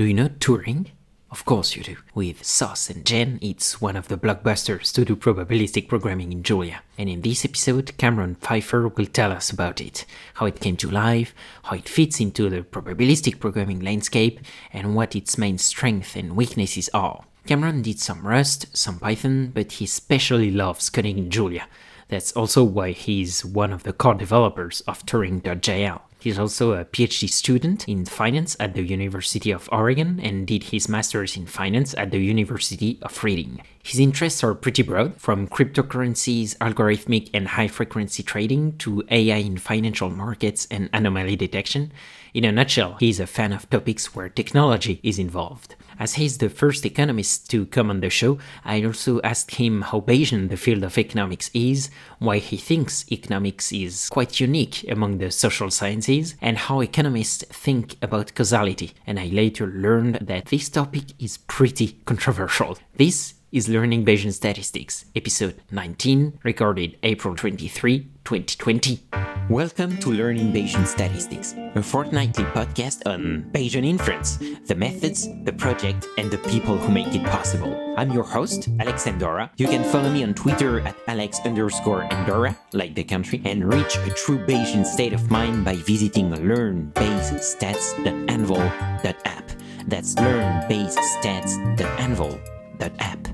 Do you know Turing? Of course you do. With Soss and Gen, it's one of the blockbusters to do probabilistic programming in Julia. And in this episode, Cameron Pfeiffer will tell us about it, how it came to life, how it fits into the probabilistic programming landscape, and what its main strengths and weaknesses are. Cameron did some Rust, some Python, but he especially loves coding in Julia. That's also why he's one of the core developers of Turing.jl. He's also a PhD student in finance at the University of Oregon and did his master's in finance at the University of Reading. His interests are pretty broad, from cryptocurrencies, algorithmic and high frequency trading to AI in financial markets and anomaly detection. In a nutshell, he's a fan of topics where technology is involved. As he's the first economist to come on the show, I also asked him how Bayesian the field of economics is, why he thinks economics is quite unique among the social sciences, and how economists think about causality. And I later learned that this topic is pretty controversial. This is Learning Bayesian Statistics, episode 19, recorded April 23, 2020. Welcome to Learning Bayesian Statistics, a fortnightly podcast on Bayesian inference, the methods, the project, and the people who make it possible. I'm your host, Alex Andorra. You can follow me on Twitter at alex underscore Andorra, like the country, and reach a true Bayesian state of mind by visiting learnbayesstats.anvil.app. That's learnbayesstats.anvil.app.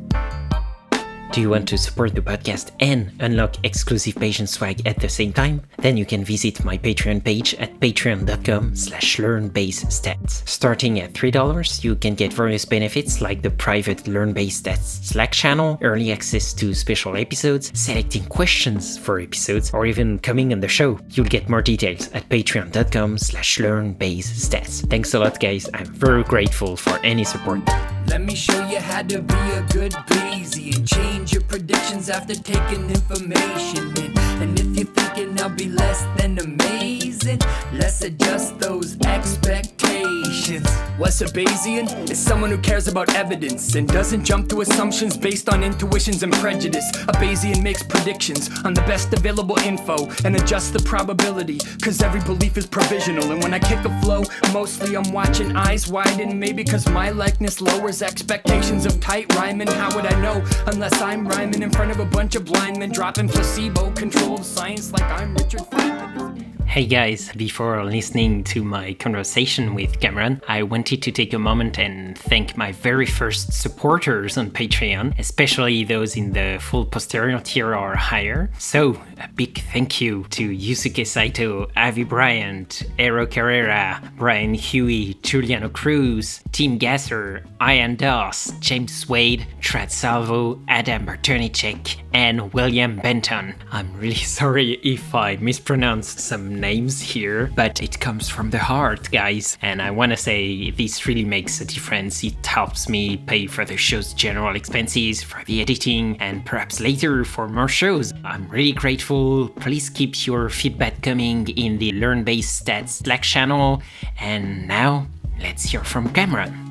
Do you want to support the podcast and unlock exclusive patient swag at the same time? Then you can visit my Patreon page at patreon.com slash learnbayesstats. Starting at $3, you can get various benefits like the private Learn Bayes Stats Slack channel, early access to special episodes, selecting questions for episodes, or even coming on the show. You'll get more details at patreon.com slash learnbayesstats. Thanks a lot guys, I'm very grateful for any support. Let me show you how to be a good Bayesian. Change your predictions after taking information in. And if you're thinking I'll be less than amazing, let's adjust those expectations. What's a Bayesian? Is someone who cares about evidence and doesn't jump to assumptions based on intuitions and prejudice. A Bayesian makes predictions on the best available info and adjusts the probability, cause every belief is provisional. And when I kick a flow, mostly I'm watching eyes widen, maybe cause my likeness lowers expectations of tight rhyming. How would I know unless I'm rhyming in front of a bunch of blind men dropping placebo controlled science like I'm Richard Feynman? Hey guys, before listening to my conversation with Cameron, I wanted to take a moment and thank my very first supporters on Patreon, especially those in the full posterior tier or higher. So, a big thank you to Yusuke Saito, Avi Bryant, Ero Carrera, Brian Huey, Juliano Cruz, Tim Gasser, Ian Doss, James Wade, Trad Salvo, Adam Bartonicek, and William Benton. I'm really sorry if I mispronounced some names here, but it comes from the heart, guys. And I want to say this really makes a difference. It helps me pay for the show's general expenses, for the editing, and perhaps later for more shows. I'm really grateful. Please keep your feedback coming in the Learn Bayes Stats Slack channel. And now, let's hear from Cameron.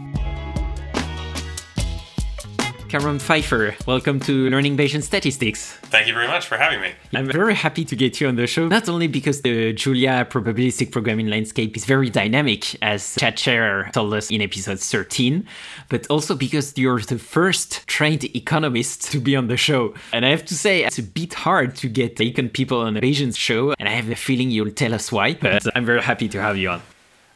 Cameron Pfeiffer, welcome to Learning Bayesian Statistics. Thank you very much for having me. I'm very happy to get you on the show, not only because the Julia probabilistic programming landscape is very dynamic, as Chad Scherer told us in episode 13, but also because you're the first trained economist to be on the show. And I have to say, it's a bit hard to get econ people on a Bayesian show, and I have a feeling you'll tell us why, but I'm very happy to have you on.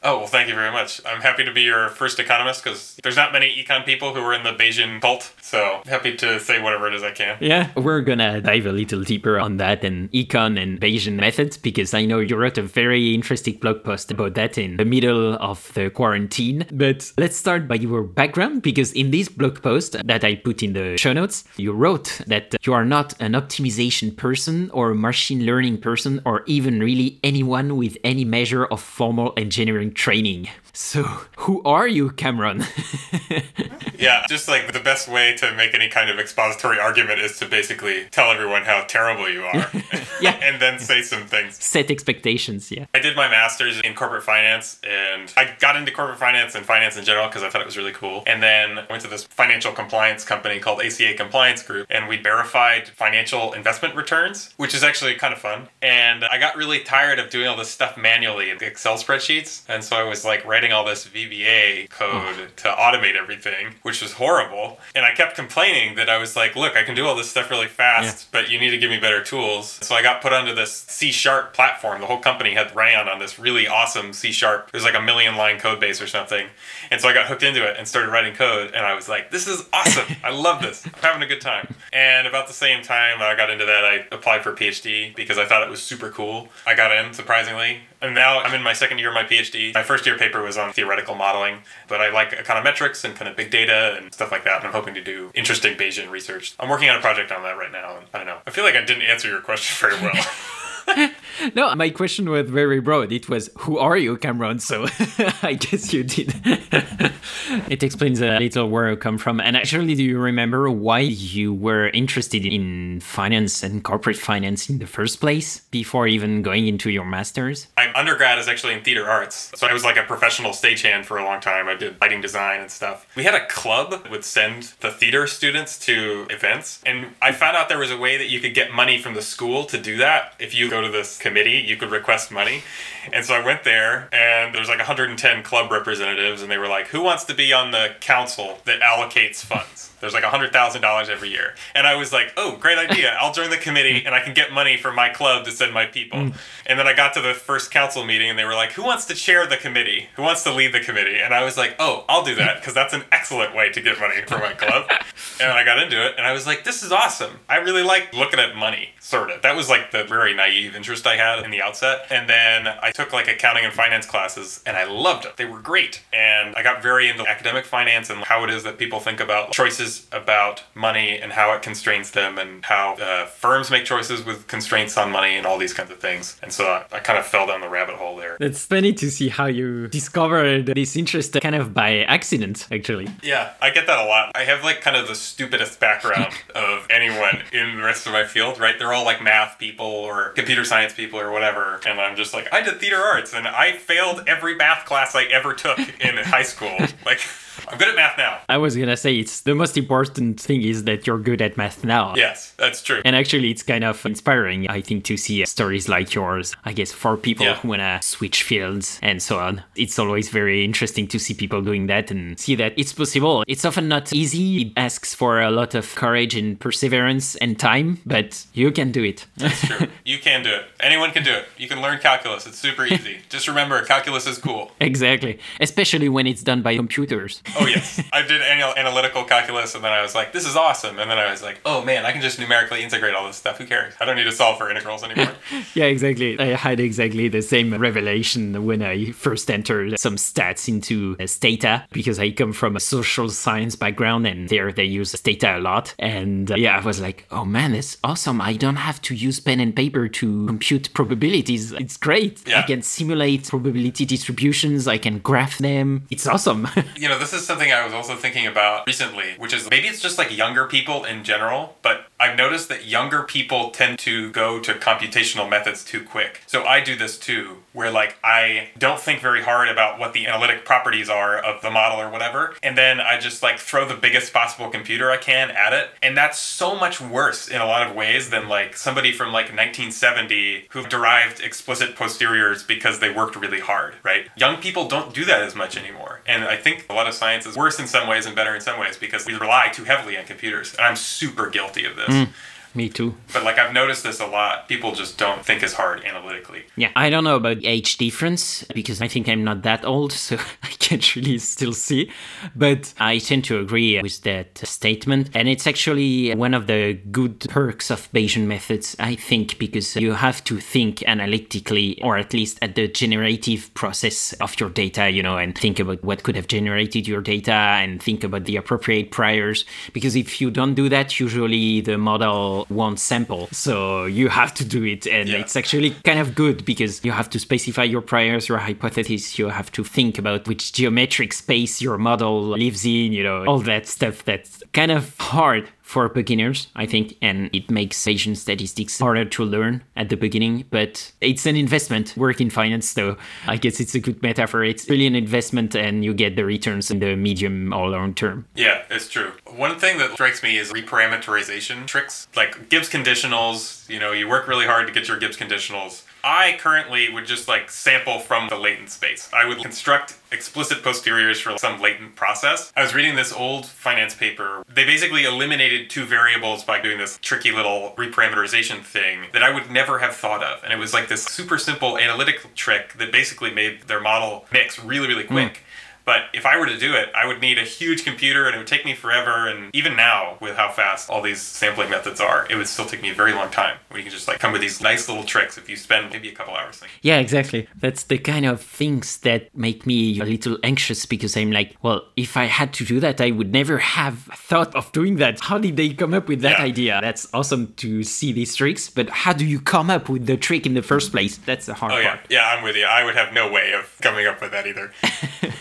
Oh, well, thank you very much. I'm happy to be your first economist because there's not many econ people who are in the Bayesian cult. So happy to say whatever it is I can. Yeah, we're gonna dive a little deeper on that and econ and Bayesian methods because I know you wrote a very interesting blog post about that in the middle of the quarantine. But let's start by your background because in this blog post that I put in the show notes, you wrote that you are not an optimization person or a machine learning person or even really anyone with any measure of formal engineering training. So, who are you, Cameron? Yeah, just like the best way to make any kind of expository argument is to basically tell everyone how terrible you are. Yeah. and then say some things. Set expectations, yeah. I did my master's in corporate finance and I got into corporate finance and finance in general because I thought it was really cool. And then I went to this financial compliance company called ACA Compliance Group and we verified financial investment returns, which is actually kind of fun. And I got really tired of doing all this stuff manually in Excel spreadsheets. And so I was like writing all this VBA code to automate everything, which was horrible. And I kept complaining that I was like, look, I can do all this stuff really fast, but you need to give me better tools. So I got put onto this C sharp platform. The whole company had ran on this really awesome C sharp. It was like a million line code base or something. And so I got hooked into it and started writing code. And I was like, this is awesome. I love this. I'm having a good time. And about the same time I got into that, I applied for a PhD because I thought it was super cool. I got in, surprisingly. And now I'm in my second year of my PhD. My first year paper was on theoretical modeling, but I like econometrics and kind of big data and stuff like that. And I'm hoping to do interesting Bayesian research. I'm working on a project on that right now. And I don't know. I feel like I didn't answer your question very well. No, my question was very broad. It was, who are you, Cameron? So I guess you did. it explains a little where I come from. And actually, do you remember why you were interested in finance and corporate finance in the first place before even going into your master's? My undergrad is actually in theater arts. So I was like a professional stagehand for a long time. I did lighting design and stuff. We had a club that would send the theater students to events. And I found out there was a way that you could get money from the school to do that. If you go to this committee, you could request money. And so I went there and there's like 110 club representatives and they were like, who wants to be on the council that allocates funds? There's like $100,000 every year. And I was like, oh, great idea. I'll join the committee and I can get money from my club to send my people. Mm. And then I got to the first council meeting and they were like, who wants to chair the committee? Who wants to lead the committee? And I was like, oh, I'll do that because that's an excellent way to get money for my club. and I got into it and I was like, this is awesome. I really like looking at money, sort of. That was like the very naive interest I had in the outset. And then I took like accounting and finance classes and I loved it. They were great. And I got very into academic finance and how it is that people think about choices about money and how it constrains them and how uh, firms make choices with constraints on money and all these kinds of things. And so I, I kind of fell down the rabbit hole there. It's funny to see how you discovered this interest kind of by accident, actually. Yeah, I get that a lot. I have like kind of the stupidest background of anyone in the rest of my field, right? They're all like math people or computer science people or whatever. And I'm just like, I did theater arts and I failed every math class I ever took in high school. Like, I'm good at math now. I was gonna say it's the most important thing is that you're good at math now. Yes, that's true. And actually, it's kind of inspiring, I think, to see stories like yours. I guess for people Yeah. who wanna switch fields and so on. It's always very interesting to see people doing that and see that it's possible. It's often not easy. It asks for a lot of courage and perseverance and time, but you can do it. It's true. You can do it. Anyone can do it. You can learn calculus. It's super easy. Just remember, calculus is cool. exactly. Especially when it's done by computers. Oh yes, I did analytical calculus, and then I was like, "This is awesome." And then I was like, "Oh man, I can just numerically integrate all this stuff. Who cares? I don't need to solve for integrals anymore." Yeah, exactly. I had exactly the same revelation when I first entered some stats into uh, Stata because I come from a social science background and there they use Stata a lot. And uh, yeah, I was like, oh man, that's awesome. I don't have to use pen and paper to compute probabilities. It's great. I can simulate probability distributions, I can graph them. It's awesome. you know, this is something I was also thinking about recently, which is maybe it's just like younger people in general, but I've noticed that younger people tend to go to computational methods too quick. So I do this too, where like I don't think very hard about what the analytic properties are of the model or whatever, and then I just like throw the biggest possible computer I can at it. And that's so much worse in a lot of ways than like somebody from like 1970 who derived explicit posteriors because they worked really hard, right? Young people don't do that as much anymore. And I think a lot of science is worse in some ways and better in some ways because we rely too heavily on computers. And I'm super guilty of this. 嗯。Me too. But like I've noticed this a lot. People just don't think as hard analytically. Yeah, I don't know about age difference because I think I'm not that old, so I can't really still see. But I tend to agree with that statement. And it's actually one of the good perks of Bayesian methods, I think, because you have to think analytically, or at least at the generative process of your data, you know, and think about what could have generated your data and think about the appropriate priors. Because if you don't do that, usually the model one sample. So you have to do it. And Yeah. it's actually kind of good because you have to specify your priors, your hypothesis. You have to think about which geometric space your model lives in, you know, all that stuff that's kind of hard for beginners, I think, and it makes Bayesian statistics harder to learn at the beginning, but it's an investment. Work in finance, so I guess it's a good metaphor. It's really an investment and you get the returns in the medium or long term. Yeah, it's true. One thing that strikes me is reparameterization tricks, like Gibbs conditionals. You know, you work really hard to get your Gibbs conditionals. I currently would just like sample from the latent space. I would construct explicit posteriors for some latent process. I was reading this old finance paper. They basically eliminated two variables by doing this tricky little reparameterization thing that I would never have thought of. And it was like this super simple analytic trick that basically made their model mix really, really quick. Hmm. But if I were to do it, I would need a huge computer and it would take me forever. And even now, with how fast all these sampling methods are, it would still take me a very long time. We can just like come with these nice little tricks if you spend maybe a couple hours thinking. Yeah, exactly. That's the kind of things that make me a little anxious because I'm like, well, if I had to do that, I would never have thought of doing that. How did they come up with that Yeah. idea? That's awesome to see these tricks, but how do you come up with the trick in the first place? That's the hard Oh, yeah. part. Yeah, I'm with you. I would have no way of coming up with that either.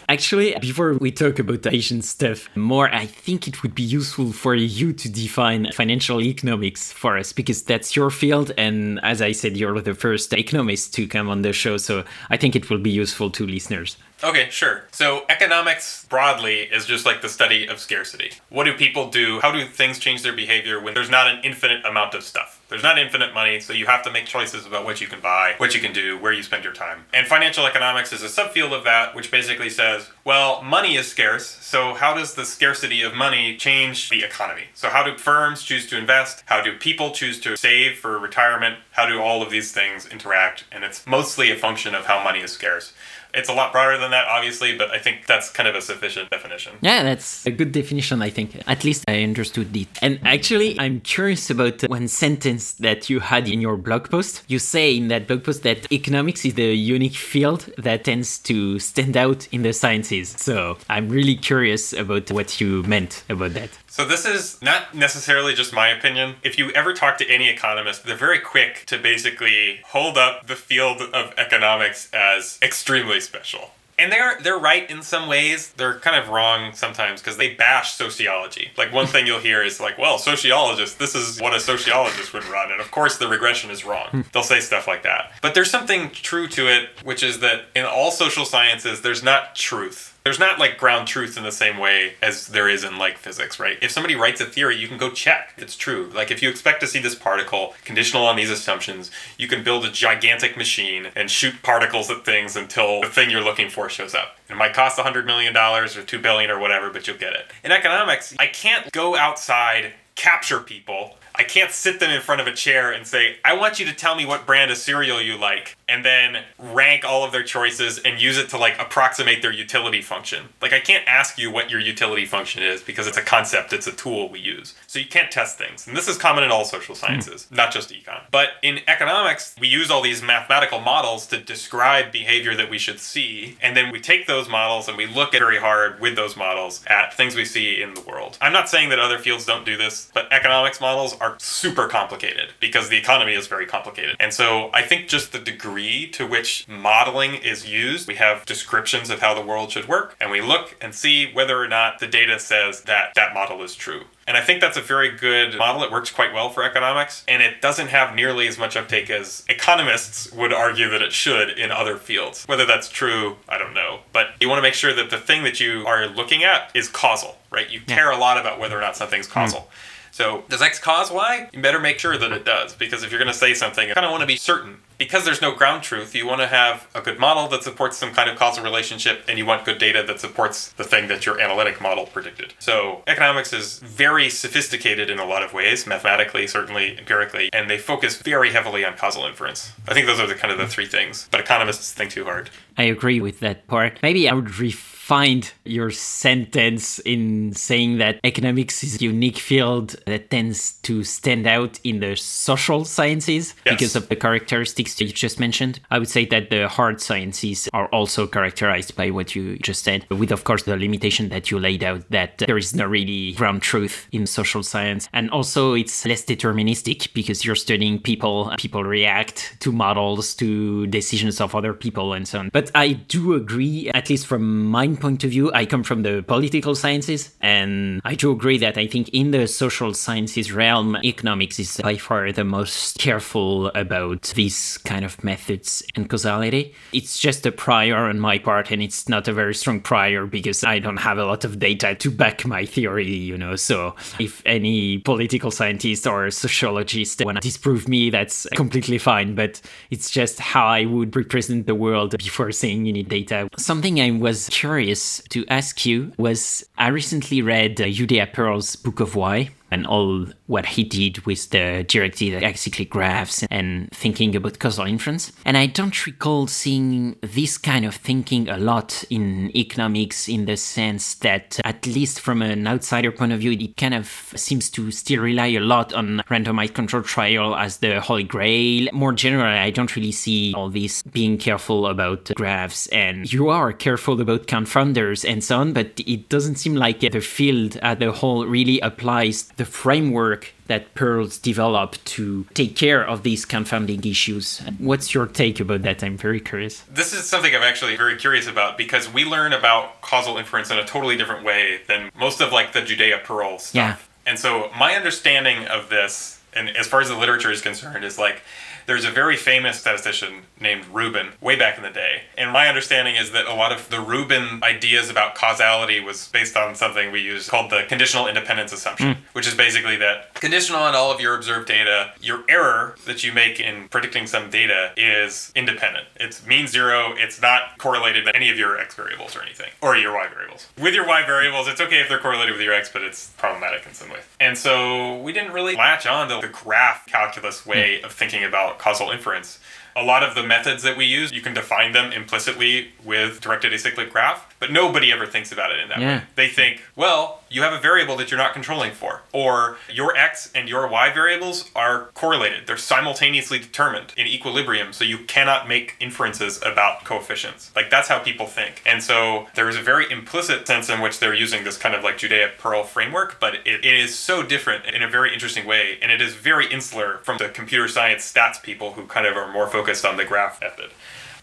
Actually, before we talk about Bayesian stuff more, I think it would be useful for you to define financial economics for us because that's your field. And as I said, you're the first economist to come on the show. So I think it will be useful to listeners. Okay, sure. So economics broadly is just like the study of scarcity. What do people do? How do things change their behavior when there's not an infinite amount of stuff? There's not infinite money, so you have to make choices about what you can buy, what you can do, where you spend your time. And financial economics is a subfield of that, which basically says, well, money is scarce, so how does the scarcity of money change the economy? So how do firms choose to invest? How do people choose to save for retirement? How do all of these things interact? And it's mostly a function of how money is scarce. It's a lot broader than that, obviously, but I think that's kind of a sufficient definition. Yeah, that's a good definition, I think. At least I understood it. And actually, I'm curious about uh, one sentence that you had in your blog post. You say in that blog post that economics is the unique field that tends to stand out in the sciences. So I'm really curious about what you meant about that. So this is not necessarily just my opinion. If you ever talk to any economist, they're very quick to basically hold up the field of economics as extremely special. And they're they're right in some ways. They're kind of wrong sometimes because they bash sociology. Like one thing you'll hear is like, "Well, sociologists, this is what a sociologist would run," and of course the regression is wrong. Hmm. They'll say stuff like that. But there's something true to it, which is that in all social sciences, there's not truth there's not like ground truth in the same way as there is in like physics, right? If somebody writes a theory, you can go check it's true. Like if you expect to see this particle conditional on these assumptions, you can build a gigantic machine and shoot particles at things until the thing you're looking for shows up. It might cost $100 million or 2 billion or whatever, but you'll get it. In economics, I can't go outside, capture people. I can't sit them in front of a chair and say, I want you to tell me what brand of cereal you like, and then rank all of their choices and use it to like approximate their utility function. Like, I can't ask you what your utility function is because it's a concept, it's a tool we use. So you can't test things. And this is common in all social hmm. sciences, not just econ. But in economics, we use all these mathematical models to describe behavior that we should see, and then we take those models and we look very hard with those models at things we see in the world. I'm not saying that other fields don't do this, but economics models are super complicated because the economy is very complicated. And so I think just the degree to which modeling is used, we have descriptions of how the world should work, and we look and see whether or not the data says that that model is true. And I think that's a very good model. It works quite well for economics, and it doesn't have nearly as much uptake as economists would argue that it should in other fields. Whether that's true, I don't know. But you want to make sure that the thing that you are looking at is causal, right? You care a lot about whether or not something's hmm. causal. So, does X cause Y? You better make sure that it does, because if you're going to say something, you kind of want to be certain. Because there's no ground truth, you want to have a good model that supports some kind of causal relationship, and you want good data that supports the thing that your analytic model predicted. So, economics is very sophisticated in a lot of ways, mathematically, certainly empirically, and they focus very heavily on causal inference. I think those are the kind of the three things, but economists think too hard. I agree with that part. Maybe I would refine find your sentence in saying that economics is a unique field that tends to stand out in the social sciences Yes. because of the characteristics you just mentioned. I would say that the hard sciences are also characterized by what you just said, with of course the limitation that you laid out that there is no really ground truth in social science. And also it's less deterministic because you're studying people, people react to models, to decisions of other people and so on. But I do agree, at least from my point of view, I come from the political sciences and I do agree that I think in the social sciences realm, economics is by far the most careful about these kind of methods and causality. It's just a prior on my part, and it's not a very strong prior because I don't have a lot of data to back my theory, you know. So if any political scientist or sociologist want to disprove me, that's completely fine. But it's just how I would represent the world before seeing any data. Something I was curious to ask you was I recently read uh, Pearl's Book of Why and all what he did with the directed acyclic graphs and thinking about causal inference. And I don't recall seeing this kind of thinking a lot in economics in the sense that, at least from an outsider point of view, it kind of seems to still rely a lot on randomized control trial as the holy grail. More generally, I don't really see all this being careful about graphs and you are careful about confounders and so on, but it doesn't seem like the field as a whole really applies the framework that Pearls developed to take care of these confounding issues. What's your take about that? I'm very curious. This is something I'm actually very curious about because we learn about causal inference in a totally different way than most of like the Judea Pearl stuff. Yeah. And so my understanding of this, and as far as the literature is concerned, is like there's a very famous statistician named Rubin way back in the day. And my understanding is that a lot of the Rubin ideas about causality was based on something we use called the conditional independence assumption, hmm. which is basically that conditional on all of your observed data, your error that you make in predicting some data is independent. It's mean zero, it's not correlated to any of your x variables or anything, or your y variables. With your y variables, it's okay if they're correlated with your x, but it's problematic in some way. And so we didn't really latch on to the graph calculus way hmm. of thinking about causal inference. A lot of the methods that we use, you can define them implicitly with directed acyclic graph, but nobody ever thinks about it in that Yeah. way. They think, well, you have a variable that you're not controlling for, or your x and your y variables are correlated. They're simultaneously determined in equilibrium, so you cannot make inferences about coefficients. Like that's how people think. And so there is a very implicit sense in which they're using this kind of like Judea Pearl framework, but it, it is so different in a very interesting way, and it is very insular from the computer science stats people who kind of are more focused on the graph method.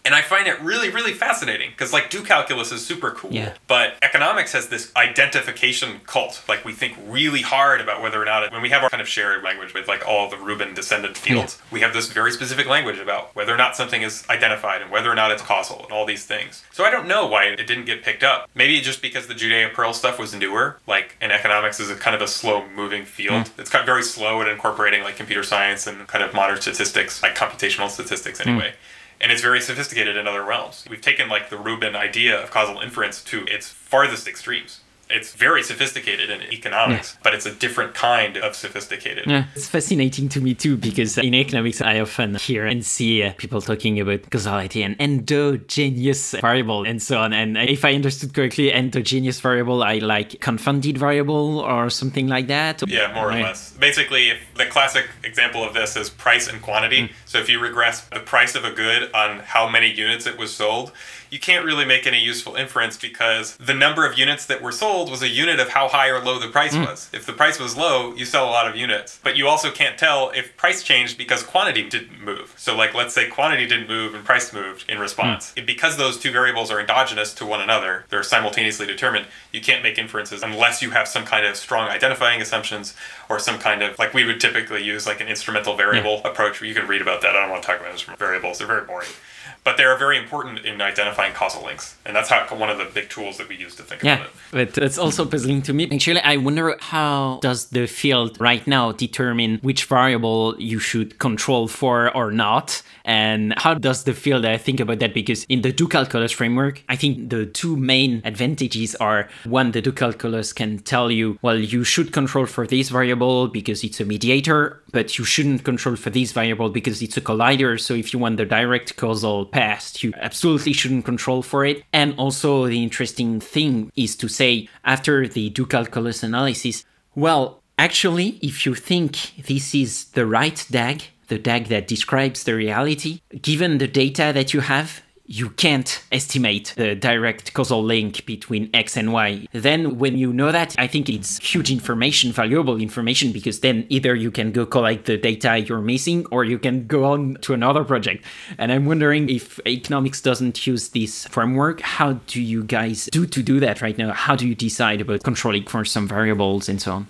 And I find it really, really fascinating because, like, do calculus is super cool. Yeah. But economics has this identification cult. Like, we think really hard about whether or not, it, when we have our kind of shared language with, like, all the Rubin descendant fields, we have this very specific language about whether or not something is identified and whether or not it's causal and all these things. So I don't know why it didn't get picked up. Maybe just because the Judea Pearl stuff was newer. Like, and economics is a kind of a slow moving field. Hmm. It's kind of very slow at incorporating, like, computer science and kind of modern statistics, like computational statistics anyway hmm. And it's very sophisticated in other realms. We've taken like the Rubin idea of causal inference to its farthest extremes. It's very sophisticated in economics, but it's a different kind of sophisticated. Yeah, it's fascinating to me too because in economics I often hear and see uh, people talking about causality and endogenous variable and so on. And if I understood correctly, endogenous variable I like confounded variable or something like that. Yeah, more or Right. less. Basically, if the classic example of this is price and quantity. So if you regress the price of a good on how many units it was sold, you can't really make any useful inference because the number of units that were sold was a unit of how high or low the price hmm. was. If the price was low, you sell a lot of units. But you also can't tell if price changed because quantity didn't move. So like let's say quantity didn't move and price moved in response. If- Because those two variables are endogenous to one another, they're simultaneously determined, you can't make inferences unless you have some kind of strong identifying assumptions or some kind of like we would typically use like an instrumental variable hmm. approach where you can read about that. I don't want to talk about instrument variables. They're very boring. But they're very important in identifying causal links. And that's how one of the big tools that we use to think Yeah, about it. but it's also puzzling to me. Actually, I wonder how does the field right now determine which variable you should control for or not, and how does the field uh, think about that? Because in the do calculus framework, I think the two main advantages are one, the do calculus can tell you, well, you should control for this variable because it's a mediator, but you shouldn't control for this variable because it's a collider. So if you want the direct causal causal past you absolutely shouldn't control for it. And also, the interesting thing is to say after the do calculus analysis, well, actually, if you think this is the right DAG, the DAG that describes the reality, given the data that you have, you can't estimate the direct causal link between X and Y. Then, when you know that, I think it's huge information, valuable information, because then either you can go collect the data you're missing or you can go on to another project. And I'm wondering if economics doesn't use this framework, how do you guys do to do that right now? How do you decide about controlling for some variables and so on?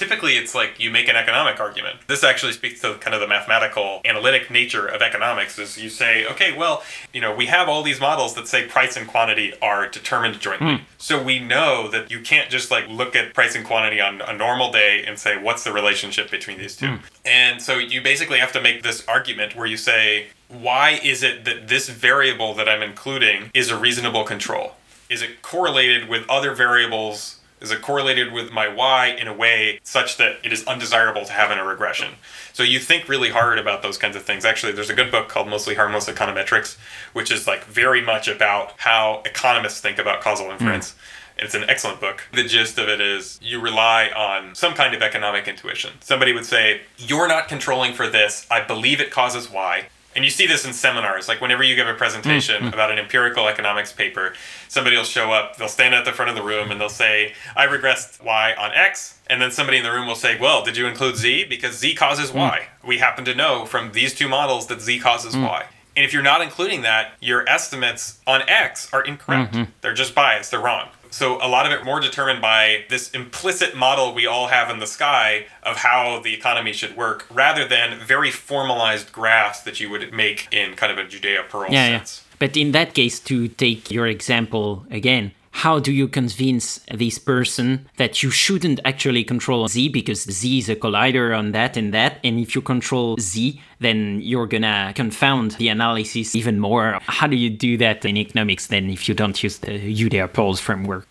Typically it's like you make an economic argument. This actually speaks to kind of the mathematical analytic nature of economics is you say, okay, well, you know, we have all these models that say price and quantity are determined jointly. Mm. So we know that you can't just like look at price and quantity on a normal day and say what's the relationship between these two. Mm. And so you basically have to make this argument where you say why is it that this variable that I'm including is a reasonable control? Is it correlated with other variables is it correlated with my y in a way such that it is undesirable to have in a regression. So you think really hard about those kinds of things. Actually, there's a good book called Mostly Harmless Econometrics, which is like very much about how economists think about causal inference. Mm. It's an excellent book. The gist of it is you rely on some kind of economic intuition. Somebody would say, You're not controlling for this. I believe it causes Y and you see this in seminars like whenever you give a presentation mm-hmm. about an empirical economics paper somebody will show up they'll stand at the front of the room and they'll say i regressed y on x and then somebody in the room will say well did you include z because z causes mm. y we happen to know from these two models that z causes mm. y and if you're not including that your estimates on x are incorrect mm-hmm. they're just biased they're wrong so a lot of it more determined by this implicit model we all have in the sky of how the economy should work, rather than very formalized graphs that you would make in kind of a Judea-Pearl yeah, sense. Yeah. But in that case, to take your example again, how do you convince this person that you shouldn't actually control Z because Z is a collider on that and that? And if you control Z, then you're gonna confound the analysis even more. How do you do that in economics then if you don't use the Judea-Pearl's framework?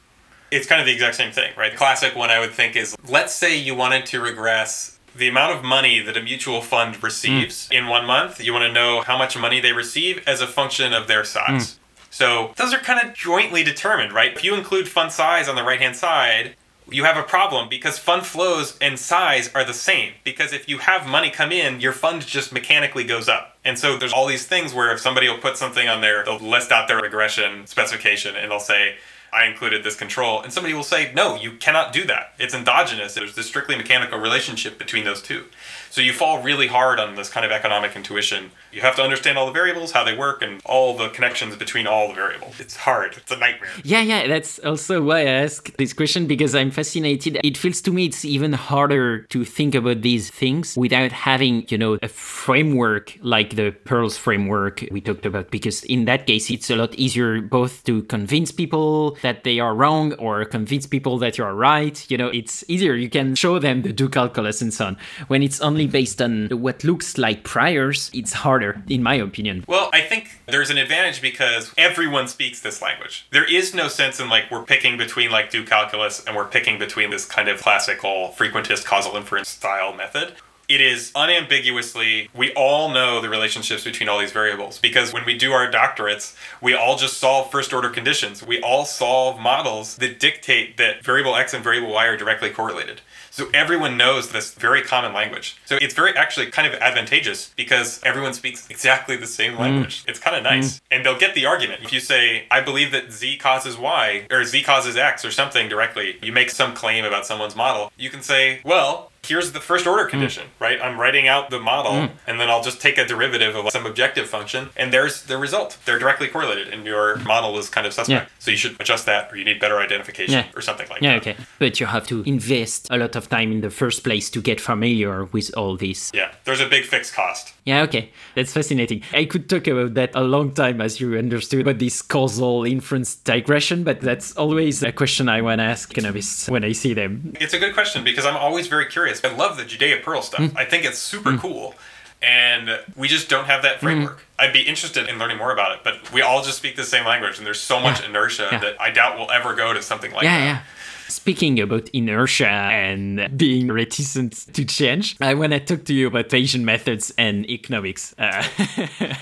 It's kind of the exact same thing, right? The classic one I would think is let's say you wanted to regress the amount of money that a mutual fund receives mm. in one month, you want to know how much money they receive as a function of their size. Mm. So those are kind of jointly determined, right? If you include fund size on the right hand side, you have a problem because fund flows and size are the same. Because if you have money come in, your fund just mechanically goes up. And so there's all these things where if somebody will put something on there, they'll list out their regression specification and they'll say, I included this control. And somebody will say, no, you cannot do that. It's endogenous. There's this strictly mechanical relationship between those two. So you fall really hard on this kind of economic intuition. You have to understand all the variables, how they work, and all the connections between all the variables. It's hard. It's a nightmare. Yeah, yeah. That's also why I ask this question because I'm fascinated. It feels to me it's even harder to think about these things without having, you know, a framework like the Pearls framework we talked about. Because in that case, it's a lot easier both to convince people that they are wrong or convince people that you are right. You know, it's easier. You can show them the do calculus and so on. When it's only based on what looks like priors, it's harder, in my opinion. Well, I think there's an advantage because everyone speaks this language. There is no sense in like we're picking between like do calculus and we're picking between this kind of classical frequentist causal inference style method it is unambiguously we all know the relationships between all these variables because when we do our doctorates we all just solve first order conditions we all solve models that dictate that variable x and variable y are directly correlated so everyone knows this very common language. So it's very actually kind of advantageous because everyone speaks exactly the same mm. language. Mm. It's kind of nice. Mm. And they'll get the argument. If you say, I believe that Z causes Y or Z causes X or something directly, you make some claim about someone's model, you can say, well, here's the first order mm. condition, mm. right? I'm writing out the model mm. and then I'll just take a derivative of some objective function and there's the result. They're directly correlated and your model is kind of suspect. Yeah. So you should adjust that or you need better identification yeah. or something like yeah, that. Yeah, okay. But you have to invest a lot of time in the first place to get familiar with all this. Yeah, there's a big fixed cost. Yeah, okay. That's fascinating. I could talk about that a long time as you understood about this causal inference digression, but that's always a question I want to ask economists when I see them. It's a good question because I'm always very curious I love the Judea-Pearl stuff. Mm. I think it's super mm. cool. And we just don't have that hmm. framework. Mm. I'd be interested in learning more about it, but we all just speak the same language, and there's so much yeah. inertia yeah. that I doubt we'll ever go to something like yeah, that. Speaking about inertia and being reticent to change, I want to talk to you about Bayesian methods and economics. Uh,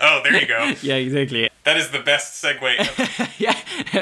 oh, there you go. yeah, exactly. That is the best segue. yeah,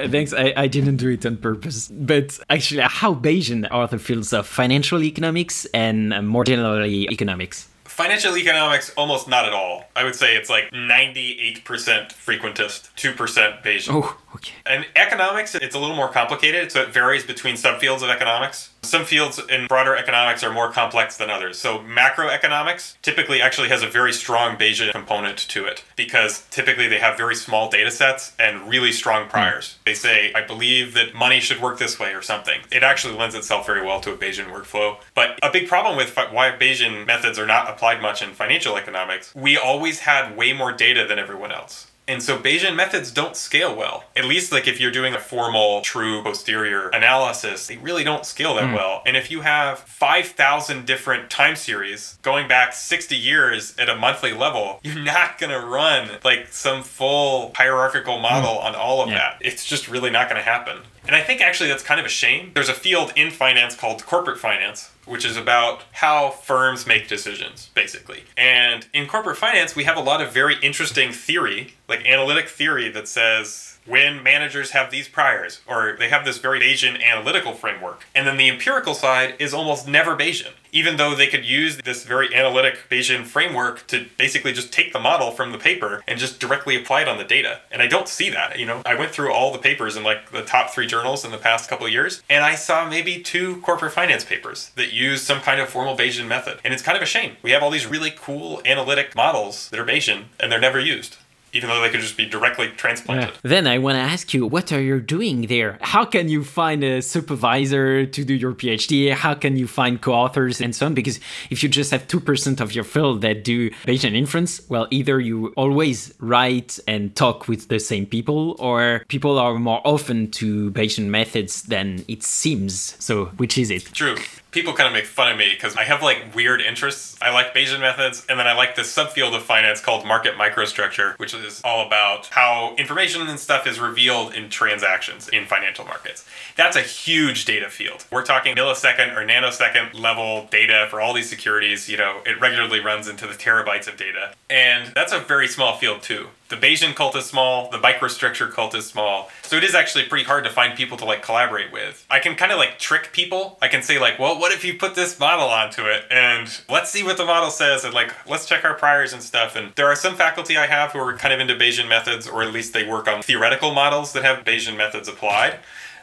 thanks. I, I didn't do it on purpose. But actually, how Bayesian are the fields of financial economics and uh, more generally economics? Financial economics, almost not at all. I would say it's like 98% frequentist, 2% Bayesian. Oh, okay. And economics, it's a little more complicated, so it varies between subfields of economics. Some fields in broader economics are more complex than others. So macroeconomics typically actually has a very strong Bayesian component to it because typically they have very small data sets and really strong priors. Mm. They say, I believe that money should work this way or something. It actually lends itself very well to a Bayesian workflow. But a big problem with why Bayesian methods are not applied much in financial economics, we always had way more data than everyone else. And so Bayesian methods don't scale well. At least like if you're doing a formal true posterior analysis, they really don't scale that mm. well. And if you have 5,000 different time series going back 60 years at a monthly level, you're not going to run like some full hierarchical model mm. on all of yeah. that. It's just really not going to happen. And I think actually that's kind of a shame. There's a field in finance called corporate finance, which is about how firms make decisions, basically. And in corporate finance, we have a lot of very interesting theory, like analytic theory, that says when managers have these priors, or they have this very Bayesian analytical framework. And then the empirical side is almost never Bayesian, even though they could use this very analytic Bayesian framework to basically just take the model from the paper and just directly apply it on the data. And I don't see that. You know, I went through all the papers in like the top three journals in the past couple years, and I saw maybe two corporate finance papers that use some kind of formal Bayesian method. And it's kind of a shame. We have all these really cool analytic models that are Bayesian, and they're never used even though they could just be directly transplanted. Yeah. Then I want to ask you, what are you doing there? How can you find a supervisor to do your PhD? How can you find co-authors and so on? Because if you just have 2% of your field that do Bayesian inference, well, either you always write and talk with the same people, or people are more open to Bayesian methods than it seems. So which is it? True people kind of make fun of me because I have like weird interests. I like Bayesian methods, and then I like this subfield of finance called market microstructure, which is all about how information and stuff is revealed in transactions in financial markets. That's a huge data field. We're talking millisecond or nanosecond level data for all these securities. You know, it regularly runs into the terabytes of data. And that's a very small field, too the Bayesian cult is small, the microstructure cult is small. So it is actually pretty hard to find people to like collaborate with. I can kind of like trick people. I can say like, well, what if you put this model onto it and let's see what the model says and like let's check our priors and stuff. And there are some faculty I have who are kind of into Bayesian methods or at least they work on theoretical models that have Bayesian methods applied,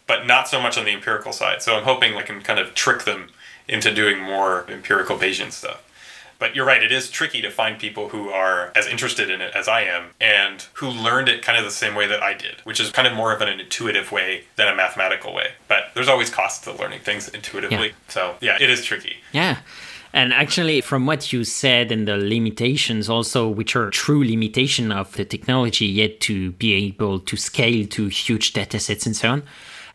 but not so much on the empirical side. So I'm hoping I can kind of trick them into doing more empirical Bayesian stuff. But you're right, it is tricky to find people who are as interested in it as I am and who learned it kind of the same way that I did, which is kind of more of an intuitive way than a mathematical way. But there's always costs to learning things intuitively. Yeah. So, yeah, it is tricky. Yeah. And actually, from what you said and the limitations also, which are true limitation of the technology yet to be able to scale to huge data sets and so on,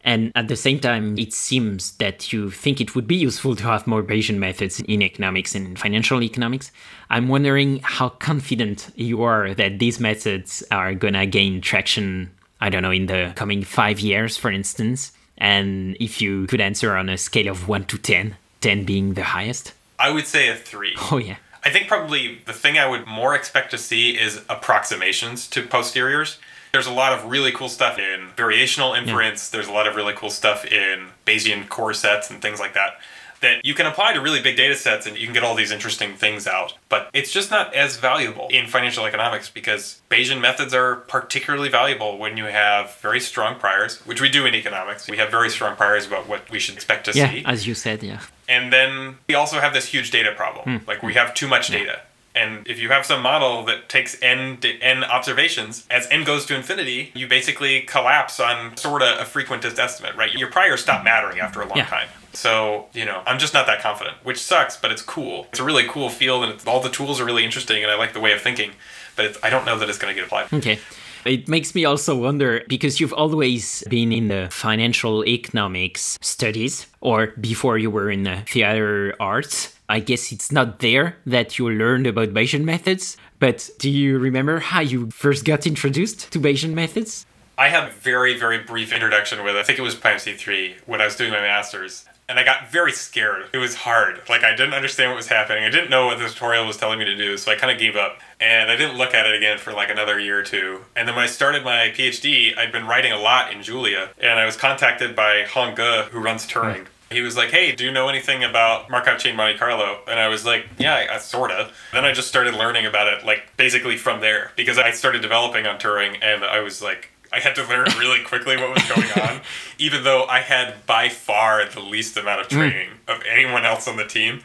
and at the same time, it seems that you think it would be useful to have more Bayesian methods in economics and financial economics. I'm wondering how confident you are that these methods are gonna gain traction, I don't know, in the coming five years, for instance. And if you could answer on a scale of 1 to 10, 10 being the highest? I would say a 3. Oh, yeah. I think probably the thing I would more expect to see is approximations to posteriors. There's a lot of really cool stuff in variational inference. Yeah. There's a lot of really cool stuff in Bayesian core sets and things like that that you can apply to really big data sets and you can get all these interesting things out. But it's just not as valuable in financial economics because Bayesian methods are particularly valuable when you have very strong priors, which we do in economics. We have very strong priors about what we should expect to yeah, see. As you said, yeah. And then we also have this huge data problem. Hmm. Like we have too much yeah. data. And if you have some model that takes n to n observations, as n goes to infinity, you basically collapse on sort of a frequentist estimate, right? Your priors stop mattering after a long yeah. time. So, you know, I'm just not that confident, which sucks, but it's cool. It's a really cool field, and all the tools are really interesting, and I like the way of thinking, but I don't know that it's going to get applied. Okay. It makes me also wonder because you've always been in the financial economics studies, or before you were in the theater arts. I guess it's not there that you learned about Bayesian methods, but do you remember how you first got introduced to Bayesian methods? I had a very, very brief introduction with, I think it was PyMC3 when I was doing my master's. And I got very scared. It was hard. Like, I didn't understand what was happening. I didn't know what the tutorial was telling me to do, so I kind of gave up. And I didn't look at it again for like another year or two. And then when I started my PhD, I'd been writing a lot in Julia. And I was contacted by Hong Ge, who runs Turing. He was like, "Hey, do you know anything about Markov chain Monte Carlo?" And I was like, "Yeah, I, sorta." Then I just started learning about it, like basically from there, because I started developing on Turing, and I was like, I had to learn really quickly what was going on, even though I had by far the least amount of hmm. training of anyone else on the team.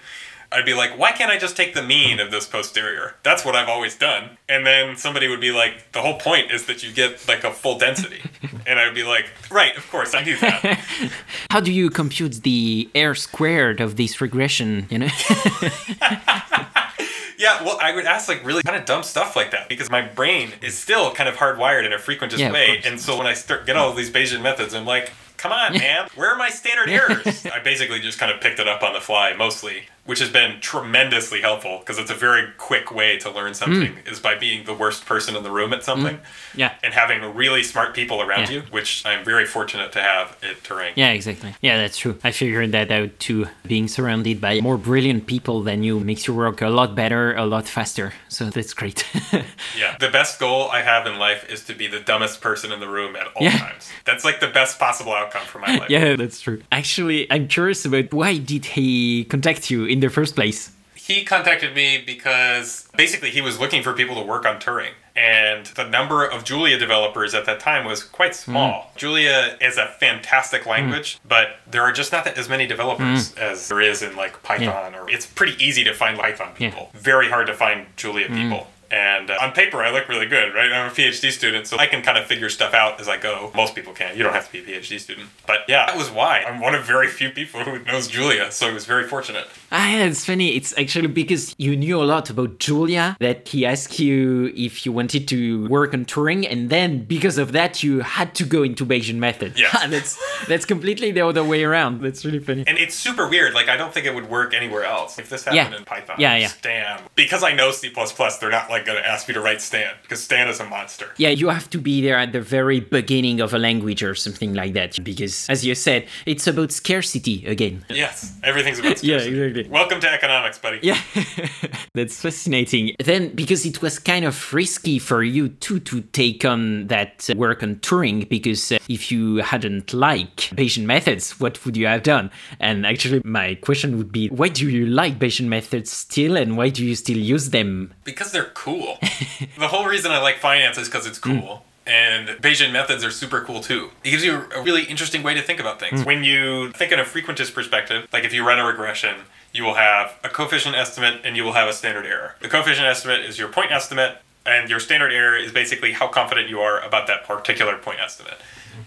I'd be like, why can't I just take the mean of this posterior? That's what I've always done. And then somebody would be like, the whole point is that you get like a full density. and I would be like, right, of course, I do that. How do you compute the r squared of this regression? You know. Yeah, well, I would ask like really kind of dumb stuff like that because my brain is still kind of hardwired in a frequentist Yeah, way, and so when I start get all these Bayesian methods, I'm like, come on, man, where are my standard errors? I basically just kind of picked it up on the fly mostly, which has been tremendously helpful because it's a very quick way to learn something Mm. is by being the worst person in the room at something yeah. and having really smart people around Yeah. you, which I'm very fortunate to have at Turing. Yeah, exactly. Yeah, that's true. I figured that out too. Being surrounded by more brilliant people than you makes your work a lot better, a lot faster. So that's great. Yeah, the best goal I have in life is to be the dumbest person in the room at all Yeah. times. That's like the best possible outcome for my life. yeah, that's true. Actually, I'm curious about why did he contact you in the first place? He contacted me because basically he was looking for people to work on Turing. And the number of Julia developers at that time was quite small. Mm. Julia is a fantastic mm. language, but there are just not as many developers mm. as there is in like Python. Or it's pretty easy to find Python people. Very hard to find Julia people. And uh, on paper, I look really good, right? I'm a PhD student, so I can kind of figure stuff out as I go. Most people can't. You don't have to be a PhD student. But yeah, that was why. I'm one of very few people who knows Julia, so I was very fortunate. Ah, it's funny. It's actually because you knew a lot about Julia that he asked you if you wanted to work on Turing, and then because of that, you had to go into Bayesian method. Yeah, that's that's completely the other way around. That's really funny. And it's super weird. Like I don't think it would work anywhere else. If this happened Yeah. in Python, Yeah, yeah. Stan, because I know C++, they're not like going to ask me to write Stan because Stan is a monster. Yeah, you have to be there at the very beginning of a language or something like that because, as you said, it's about scarcity again. Yes, everything's about scarcity. Yeah, scarcity. Exactly. Welcome to economics, buddy. Yeah, that's fascinating. Then, because it was kind of risky for you too to take on that uh, work on Turing, because uh, if you hadn't liked Bayesian methods, what would you have done? And actually, my question would be, why do you like Bayesian methods still, and why do you still use them? Because they're cool. the whole reason I like finance is because it's cool. And Bayesian methods are super cool too. It gives you a really interesting way to think about things. When you think in a frequentist perspective, like if you run a regression, you will have a coefficient estimate and you will have a standard error. The coefficient estimate is your point estimate, and your standard error is basically how confident you are about that particular point estimate.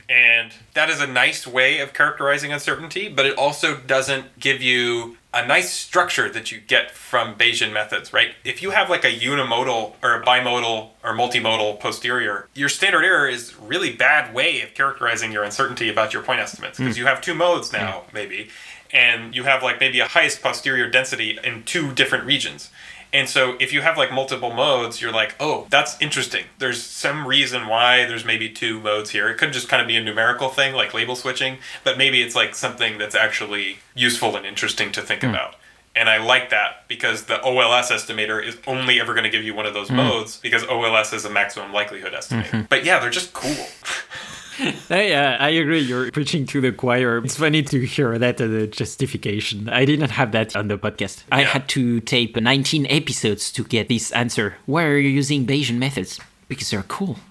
And that is a nice way of characterizing uncertainty, but it also doesn't give you a nice structure that you get from Bayesian methods, right? If you have like a unimodal or a bimodal or multimodal posterior, your standard error is a really bad way of characterizing your uncertainty about your point estimates because hmm. you have two modes hmm. now, maybe, and you have like maybe a highest posterior density in two different regions. And so if you have like multiple modes, you're like, oh, that's interesting. There's some reason why there's maybe two modes here. It could just kind of be a numerical thing like label switching, but maybe it's like something that's actually useful and interesting to think hmm. about. And I like that because the OLS estimator is only ever going to give you one of those hmm. modes because OLS is a maximum likelihood estimator. Mm-hmm. But yeah, they're just cool. yeah, uh, I agree. You're preaching to the choir. It's funny to hear that uh, as a justification. I didn't have that on the podcast. I Yeah. had to tape 19 episodes to get this answer. Why are you using Bayesian methods? Because they're cool.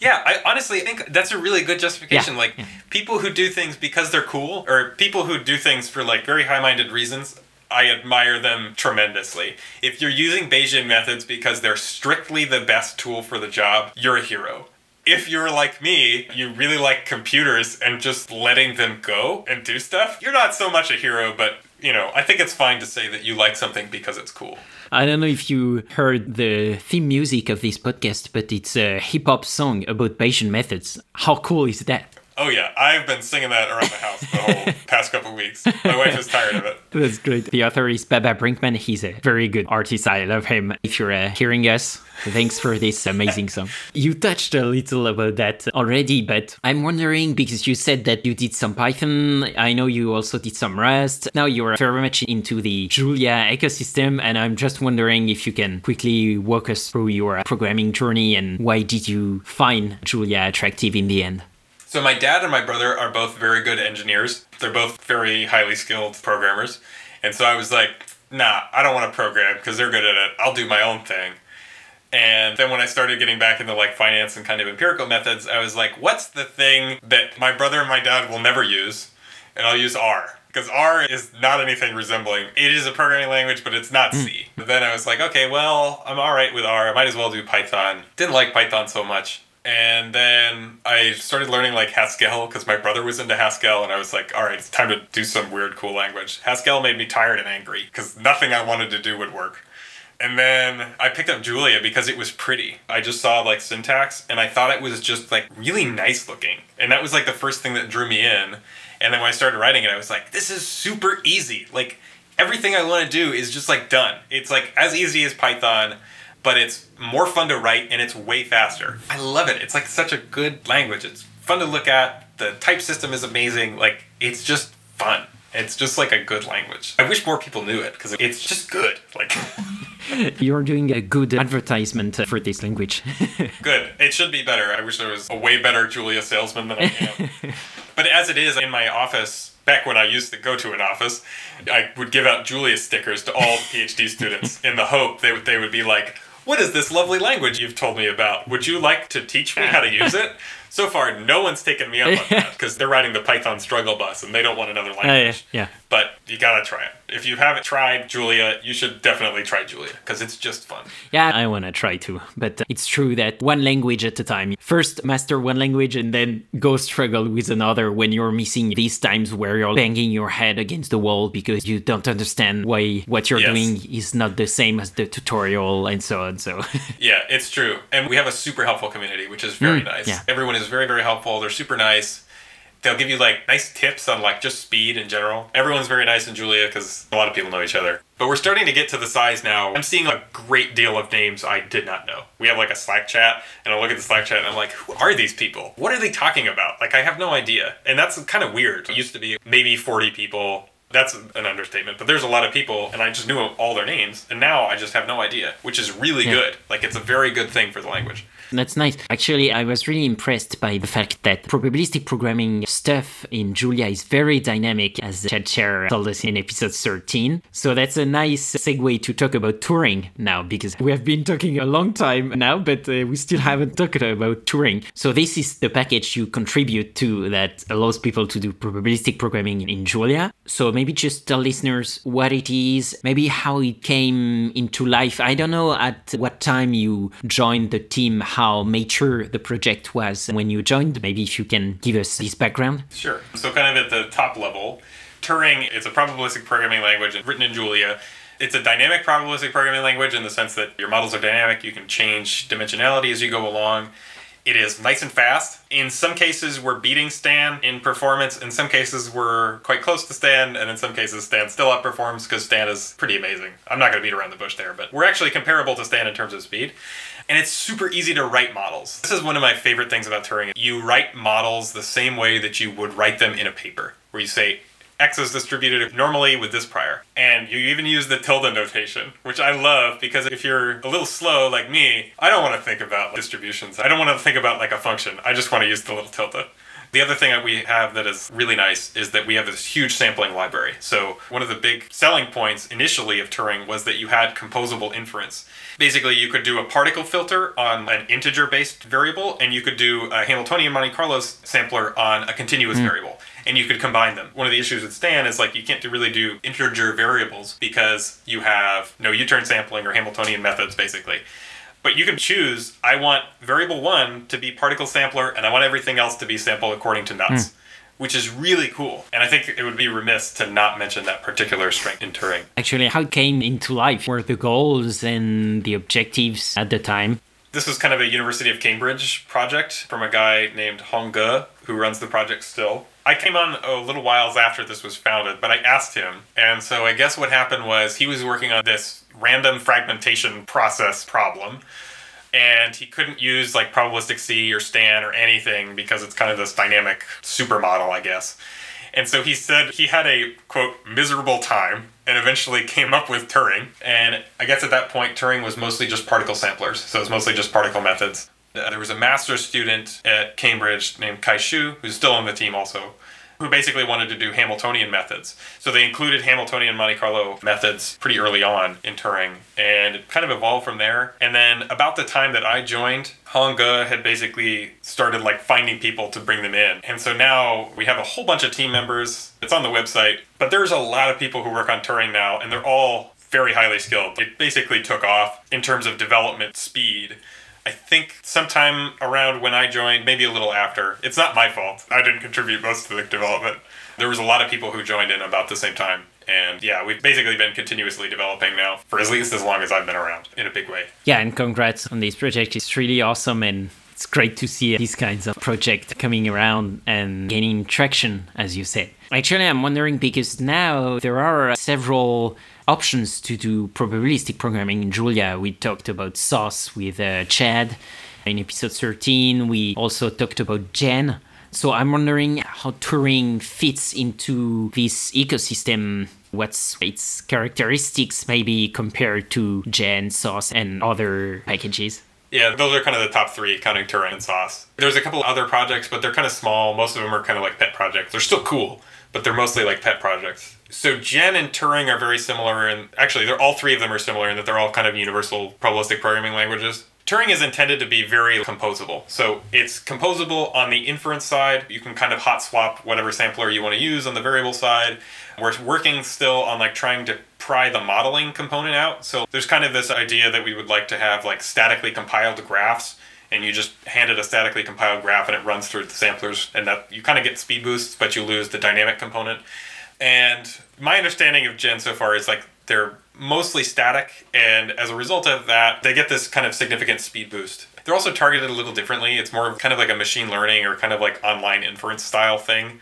Yeah, I honestly think that's a really good justification. Yeah, Like people who do things because they're cool, or people who do things for like very high-minded reasons. I admire them tremendously. If you're using Bayesian methods because they're strictly the best tool for the job, you're a hero. If you're like me, you really like computers and just letting them go and do stuff, you're not so much a hero, but you know, I think it's fine to say that you like something because it's cool. I don't know if you heard the theme music of this podcast, but it's a hip hop song about Bayesian methods. How cool is that? Oh yeah, I've been singing that around the house the whole past couple weeks. My wife is tired of it. That's great. The author is Baba Brinkman. He's a very good artist. I love him. If you're uh, hearing us, thanks for this amazing song. You touched a little about that already, but I'm wondering because you said that you did some Python. I know you also did some Rust. Now you're very much into the Julia ecosystem, and I'm just wondering if you can quickly walk us through your programming journey and why did you find Julia attractive in the end? So my dad and my brother are both very good engineers. They're both very highly skilled programmers. And so I was like, nah, I don't want to program because they're good at it. I'll do my own thing. And then when I started getting back into like finance and kind of empirical methods, I was like, what's the thing that my brother and my dad will never use? And I'll use R. Because R is not anything resembling. It is a programming language, but it's not C. Hmm. But then I was like, okay, well, I'm all right with R. I might as well do Python. Didn't like Python so much. And then I started learning like Haskell because my brother was into Haskell, and I was like, all right, it's time to do some weird, cool language. Haskell made me tired and angry because nothing I wanted to do would work. And then I picked up Julia because it was pretty. I just saw like syntax and I thought it was just like really nice looking. And that was like the first thing that drew me in. And then when I started writing it, I was like, this is super easy. Like everything I want to do is just like done. It's like as easy as Python, but it's more fun to write and it's way faster. I love it. It's like such a good language. It's fun to look at. The type system is amazing. Like it's just fun. It's just like a good language. I wish more people knew it because it's just good. Like You're doing a good advertisement for this language. good. It should be better. I wish there was a way better Julia salesman than I am. but as it is in my office, back when I used to go to an office, I would give out Julia stickers to all the PhD students in the hope they would they would be like, "What is this lovely language you've told me about? Would you like to teach me how to use it?" So far, no one's taken me up on that because they're riding the Python struggle bus and they don't want another oh, language. yeah. But you gotta try it. If you haven't tried Julia, you should definitely try Julia because it's just fun. Yeah, I want to try to, but it's true that one language at a time. First, master one language and then go struggle with another when you're missing these times where you're banging your head against the wall because you don't understand why what you're Yes. doing is not the same as the tutorial and so on. So, Yeah, it's true. And we have a super helpful community, which is very mm, nice. yeah. Everyone is very, very helpful. They're super nice. They'll give you like nice tips on like just speed in general. Everyone's very nice in Julia because a lot of people know each other. But we're starting to get to the size now. I'm seeing a great deal of names I did not know. We have like a Slack chat, and I look at the Slack chat and I'm like, who are these people? What are they talking about? Like, I have no idea. And that's kind of weird. It used to be maybe 40 people. That's an understatement, but there's a lot of people, and I just knew all their names, and now I just have no idea, which is really good. Like, it's a very good thing for the language. That's nice. Actually, I was really impressed by the fact that probabilistic programming stuff in Julia is very dynamic, as Chad Scherrer told us in episode 13. So that's a nice segue to talk about Turing now, because we have been talking a long time now, but uh, we still haven't talked about Turing. So this is the package you contribute to that allows people to do probabilistic programming in Julia. So maybe just tell listeners what it is, maybe how it came into life. I don't know at what time you joined the team, how mature the project was when you joined. Maybe if you can give us this background. Sure. So, kind of at the top level, Turing is a probabilistic programming language written in Julia. It's a dynamic probabilistic programming language in the sense that your models are dynamic. You can change dimensionality as you go along. It is nice and fast. In some cases, we're beating Stan in performance. In some cases, we're quite close to Stan. And in some cases, Stan still outperforms because Stan is pretty amazing. I'm not going to beat around the bush there, but we're actually comparable to Stan in terms of speed. And it's super easy to write models. This is one of my favorite things about Turing. You write models the same way that you would write them in a paper, where you say, X is distributed normally with this prior. And you even use the tilde notation, which I love because if you're a little slow like me, I don't want to think about distributions. I don't want to think about like a function. I just want to use the little tilde. The other thing that we have that is really nice is that we have this huge sampling library. So, one of the big selling points initially of Turing was that you had composable inference. Basically, you could do a particle filter on an integer based variable, and you could do a Hamiltonian Monte Carlo sampler on a continuous hmm. variable and you could combine them. One of the issues with Stan is like you can't really do integer variables because you have no U-turn sampling or Hamiltonian methods basically. But you can choose I want variable 1 to be particle sampler and I want everything else to be sampled according to nuts. Hmm. Which is really cool. And I think it would be remiss to not mention that particular strength in Turing. Actually, how it came into life were the goals and the objectives at the time. This was kind of a University of Cambridge project from a guy named Hong Ge, who runs the project still. I came on a little whiles after this was founded, but I asked him. And so I guess what happened was he was working on this random fragmentation process problem. And he couldn't use like probabilistic C or Stan or anything because it's kind of this dynamic supermodel, I guess. And so he said he had a quote miserable time and eventually came up with Turing. And I guess at that point, Turing was mostly just particle samplers. So it was mostly just particle methods. Uh, there was a master's student at Cambridge named Kai Xu, who's still on the team also, who basically wanted to do Hamiltonian methods. So they included Hamiltonian Monte Carlo methods pretty early on in Turing, and it kind of evolved from there. And then about the time that I joined, Hong Ge had basically started like finding people to bring them in. And so now we have a whole bunch of team members. It's on the website, but there's a lot of people who work on Turing now, and they're all very highly skilled. It basically took off in terms of development speed I think sometime around when I joined, maybe a little after. It's not my fault. I didn't contribute most to the development. There was a lot of people who joined in about the same time. And yeah, we've basically been continuously developing now for at least as long as I've been around in a big way. Yeah, and congrats on this project. It's really awesome and it's great to see these kinds of projects coming around and gaining traction, as you said. Actually, I'm wondering because now there are several options to do probabilistic programming in Julia. We talked about Soss with uh, Chad. In episode 13, we also talked about Gen. So I'm wondering how Turing fits into this ecosystem. What's its characteristics, maybe compared to Gen, Soss, and other packages? Yeah, those are kind of the top three, counting Turing and Soss. There's a couple other projects, but they're kind of small. Most of them are kind of like pet projects. They're still cool, but they're mostly like pet projects. So Gen and Turing are very similar, and actually, they're all three of them are similar in that they're all kind of universal probabilistic programming languages. Turing is intended to be very composable. So it's composable on the inference side. You can kind of hot swap whatever sampler you want to use on the variable side. We're working still on like trying to pry the modeling component out. So there's kind of this idea that we would like to have like statically compiled graphs and you just hand it a statically compiled graph and it runs through the samplers and that you kind of get speed boosts but you lose the dynamic component and my understanding of gen so far is like they're mostly static and as a result of that they get this kind of significant speed boost they're also targeted a little differently it's more kind of like a machine learning or kind of like online inference style thing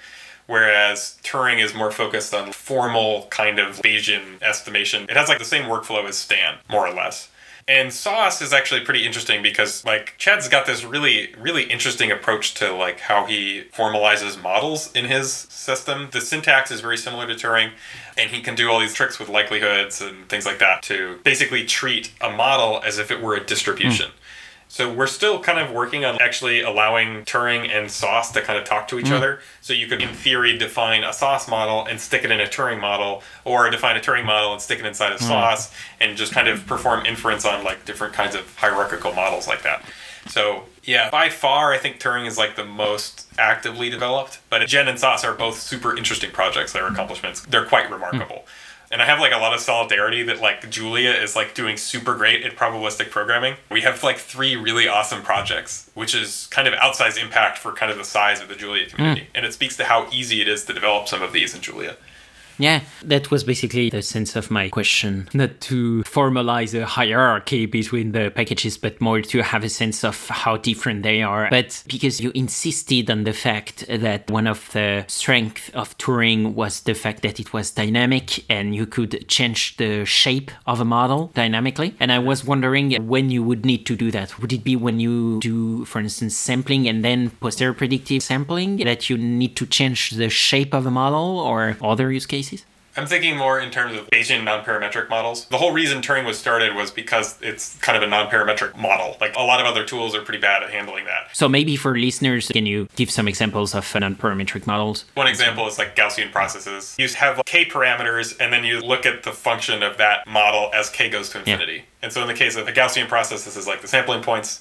whereas Turing is more focused on formal kind of Bayesian estimation. It has like the same workflow as Stan, more or less. And Soss is actually pretty interesting because like Chad's got this really really interesting approach to like how he formalizes models in his system. The syntax is very similar to Turing and he can do all these tricks with likelihoods and things like that to basically treat a model as if it were a distribution. Mm. So we're still kind of working on actually allowing Turing and Soss to kind of talk to each mm. other. So you could, in theory, define a Soss model and stick it in a Turing model, or define a Turing model and stick it inside of mm. Soss, and just kind of perform inference on like different kinds of hierarchical models like that. So yeah, by far, I think Turing is like the most actively developed. But Gen and SOS are both super interesting projects. Their accomplishments, they're quite remarkable. Mm. And I have like a lot of solidarity that like Julia is like doing super great at probabilistic programming. We have like three really awesome projects, which is kind of outsized impact for kind of the size of the Julia community. Mm. And it speaks to how easy it is to develop some of these in Julia. Yeah, that was basically the sense of my question. Not to formalize a hierarchy between the packages, but more to have a sense of how different they are. But because you insisted on the fact that one of the strengths of Turing was the fact that it was dynamic and you could change the shape of a model dynamically. And I was wondering when you would need to do that. Would it be when you do, for instance, sampling and then posterior predictive sampling that you need to change the shape of a model or other use cases? I'm thinking more in terms of Bayesian non-parametric models. The whole reason Turing was started was because it's kind of a non-parametric model. Like a lot of other tools are pretty bad at handling that. So maybe for listeners, can you give some examples of uh, non-parametric models? One example is like Gaussian processes. You have k parameters and then you look at the function of that model as k goes to infinity. Yeah. And so in the case of a Gaussian process, this is like the sampling points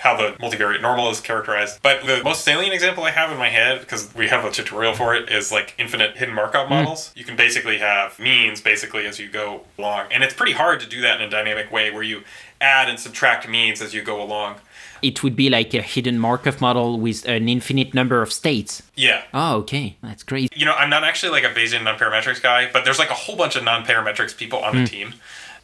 how the multivariate normal is characterized. But the most salient example I have in my head, because we have a tutorial for it, is like infinite hidden Markov hmm. models. Mm. You can basically have means basically as you go along. And it's pretty hard to do that in a dynamic way where you add and subtract means as you go along. It would be like a hidden Markov model with an infinite number of states. Yeah. Oh, okay. That's great. You know, I'm not actually like a Bayesian non-parametrics guy, but there's like a whole bunch of non-parametrics people on mm. the hmm. team.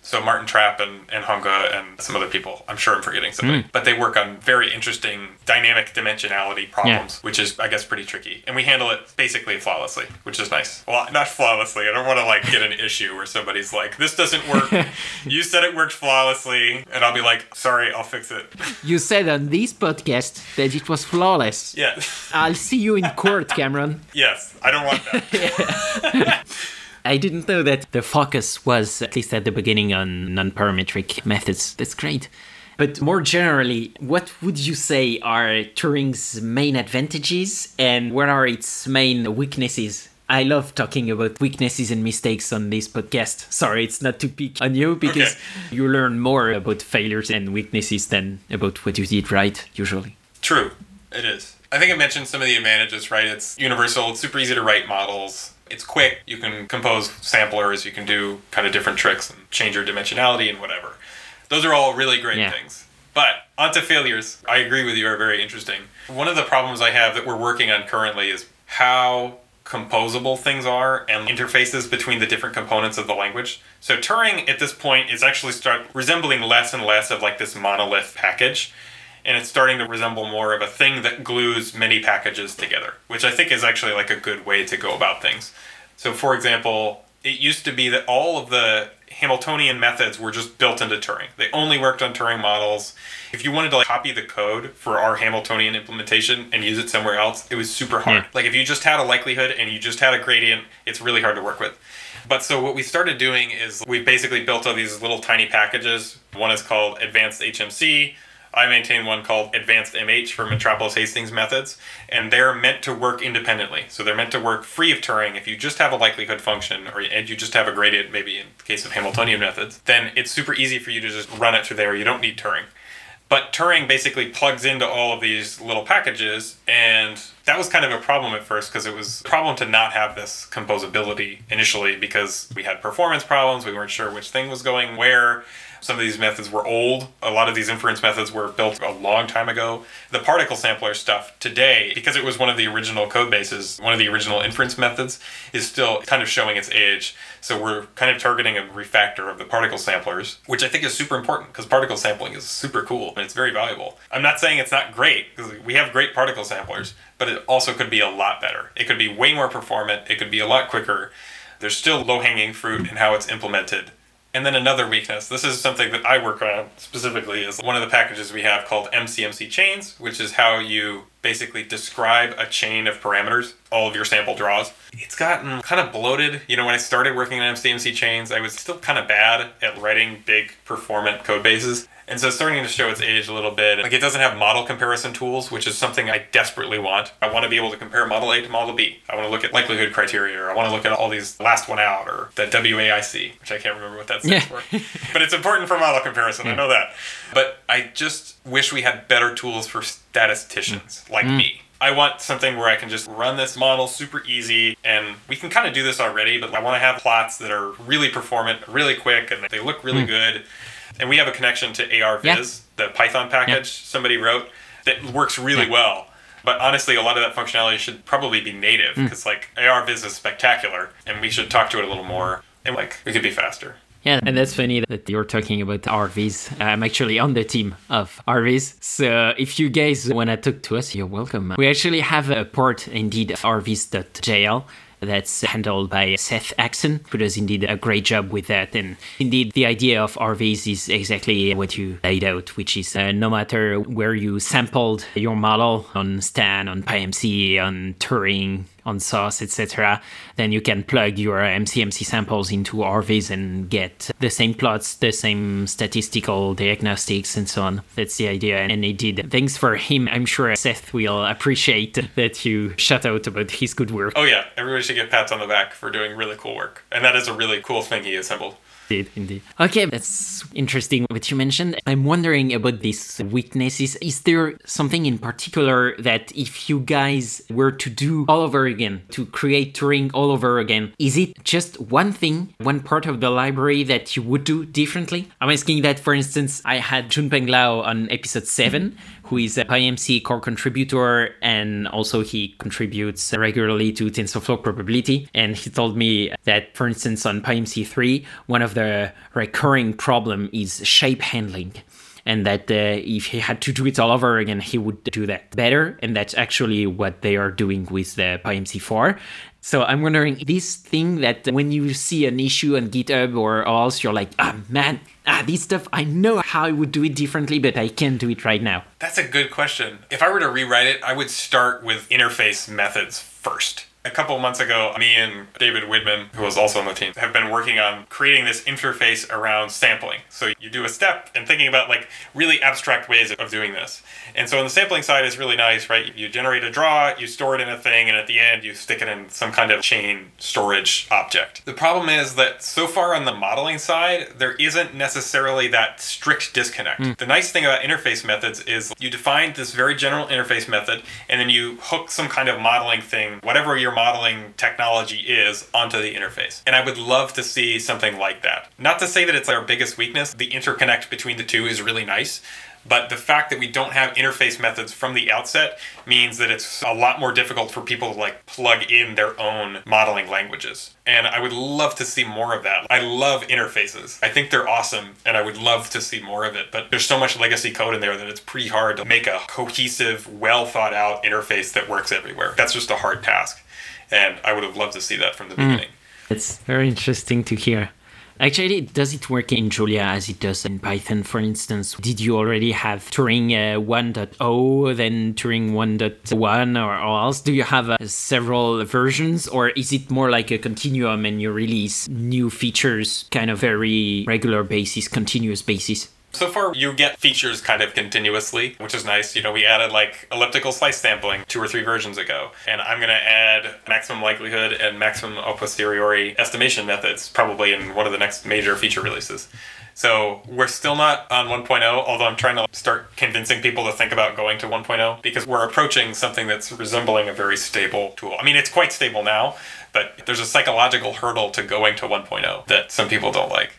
So Martin Trapp and, and Hong Ge and some other people, I'm sure I'm forgetting something, Hmm. but they work on very interesting dynamic dimensionality problems, which is, I guess, pretty tricky. And we handle it basically flawlessly, which is nice. Well, not flawlessly. I don't want to like get an issue where somebody's like, this doesn't work. you said it worked flawlessly. And I'll be like, sorry, I'll fix it. You said on this podcast that it was flawless. yeah. I'll see you in court, Cameron. yes. I don't want that. I didn't know that the focus was, at least at the beginning, on non parametric methods. That's great. But more generally, what would you say are Turing's main advantages and what are its main weaknesses? I love talking about weaknesses and mistakes on this podcast. Sorry, it's not to pick on you because Okay. you learn more about failures and weaknesses than about what you did right, usually. True, it is. I think I mentioned some of the advantages, right? It's universal, it's super easy to write models, it's quick, you can compose samplers, you can do kind of different tricks and change your dimensionality and whatever. Those are all really great Yeah. things. But onto failures, I agree with you, are very interesting. One of the problems I have that we're working on currently is how composable things are and interfaces between the different components of the language. So Turing at this point is actually start resembling less and less of like this monolith package and it's starting to resemble more of a thing that glues many packages together, which I think is actually like a good way to go about things. So for example, it used to be that all of the Hamiltonian methods were just built into Turing. They only worked on Turing models. If you wanted to like copy the code for our Hamiltonian implementation and use it somewhere else, it was super hard. Yeah. Like if you just had a likelihood and you just had a gradient, it's really hard to work with. But so what we started doing is we basically built all these little tiny packages. One is called Advanced HMC. I maintain one called Advanced MH for Metropolis Hastings methods, and they're meant to work independently. So they're meant to work free of Turing. If you just have a likelihood function, or and you just have a gradient, maybe in the case of Hamiltonian methods, then it's super easy for you to just run it through there. You don't need Turing. But Turing basically plugs into all of these little packages, and that was kind of a problem at first because it was a problem to not have this composability initially because we had performance problems. We weren't sure which thing was going where. Some of these methods were old. A lot of these inference methods were built a long time ago. The particle sampler stuff today, because it was one of the original code bases, one of the original inference methods, is still kind of showing its age. So we're kind of targeting a refactor of the particle samplers, which I think is super important because particle sampling is super cool and it's very valuable. I'm not saying it's not great because we have great particle samplers, but it also could be a lot better. It could be way more performant, it could be a lot quicker. There's still low hanging fruit in how it's implemented. And then another weakness, this is something that I work on specifically, is one of the packages we have called MCMC chains, which is how you basically describe a chain of parameters, all of your sample draws. It's gotten kind of bloated. You know, when I started working on MCMC chains, I was still kind of bad at writing big performant code bases. And so it's starting to show its age a little bit. Like it doesn't have model comparison tools, which is something I desperately want. I want to be able to compare model A to model B. I want to look at likelihood criteria, or I want to look at all these last one out, or the WAIC, which I can't remember what that stands Yeah. for. But it's important for model comparison. I know that. But I just wish we had better tools for statisticians mm. like me. Mm. I want something where I can just run this model super easy, and we can kind of do this already, but I want to have plots that are really performant, really quick, and they look really mm. good. And we have a connection to ArviZ, the Python package somebody wrote that works really Yeah. well. But honestly, a lot of that functionality should probably be native mm. because like ArviZ is spectacular, and we should talk to it a little more, and like we could be faster. Yeah, and that's funny that you're talking about ArviZ. I'm actually on the team of ArviZ. So if you guys want to talk to us, you're welcome. We actually have a port indeed, of ArviZ.jl. That's handled by Seth Axen, who does indeed a great job with that. And indeed, the idea of ArviZ is exactly what you laid out, which is uh, no matter where you sampled your model on Stan, on PyMC, on Turing, on Soss, etc., then you can plug your MCMC samples into ArviZ and get the same plots, the same statistical diagnostics, and so on. That's the idea. And he did. Thanks for him. I'm sure Seth will appreciate that you shout out about his good work. Oh yeah, everybody should get pats on the back for doing really cool work, and that is a really cool thing he assembled. Indeed, indeed. Okay, that's interesting what you mentioned. I'm wondering about these weaknesses. Is there something in particular that if you guys were to do all over again, to create Turing all over again, is it just one thing, one part of the library that you would do differently? I'm asking that, for instance, I had Junpeng Lao on episode 7, who is a PyMC core contributor and also he contributes regularly to TensorFlow probability. And he told me that, for instance, on PyMC 3, one of the recurring problem is shape handling and that uh, if he had to do it all over again, he would do that better. And that's actually what they are doing with the PyMC4. So I'm wondering this thing that when you see an issue on GitHub or else, you're like, ah, oh, man, ah, this stuff, I know how I would do it differently, but I can't do it right now. That's a good question. If I were to rewrite it, I would start with interface methods first. A couple months ago, me and David Widmann, who was also on the team, have been working on creating this interface around sampling. So you do a step and thinking about like really abstract ways of doing this. And so on the sampling side is really nice, right? You generate a draw, you store it in a thing, and at the end you stick it in some kind of chain storage object. The problem is that so far on the modeling side, there isn't necessarily that strict disconnect. Mm. The nice thing about interface methods is you define this very general interface method, and then you hook some kind of modeling thing, whatever your modeling technology is, onto the interface. And I would love to see something like that. Not to say that it's our biggest weakness, the interconnect between the two is really nice but the fact that we don't have interface methods from the outset means that it's a lot more difficult for people to like plug in their own modeling languages. And I would love to see more of that. I love interfaces. I think they're awesome and I would love to see more of it. But there's so much legacy code in there that it's pretty hard to make a cohesive, well thought out interface that works everywhere. That's just a hard task. And I would have loved to see that from the mm. beginning. It's very interesting to hear. Actually, does it work in Julia as it does in Python, for instance? Did you already have Turing uh, 1.0, then Turing 1.1, or, or else? Do you have uh, several versions, or is it more like a continuum and you release new features kind of very regular basis, continuous basis? So far, you get features kind of continuously, which is nice. You know, we added like elliptical slice sampling two or three versions ago, and I'm going to add maximum likelihood and maximum a posteriori estimation methods probably in one of the next major feature releases. So we're still not on 1.0, although I'm trying to start convincing people to think about going to 1.0 because we're approaching something that's resembling a very stable tool. I mean, it's quite stable now, but there's a psychological hurdle to going to 1.0 that some people don't like.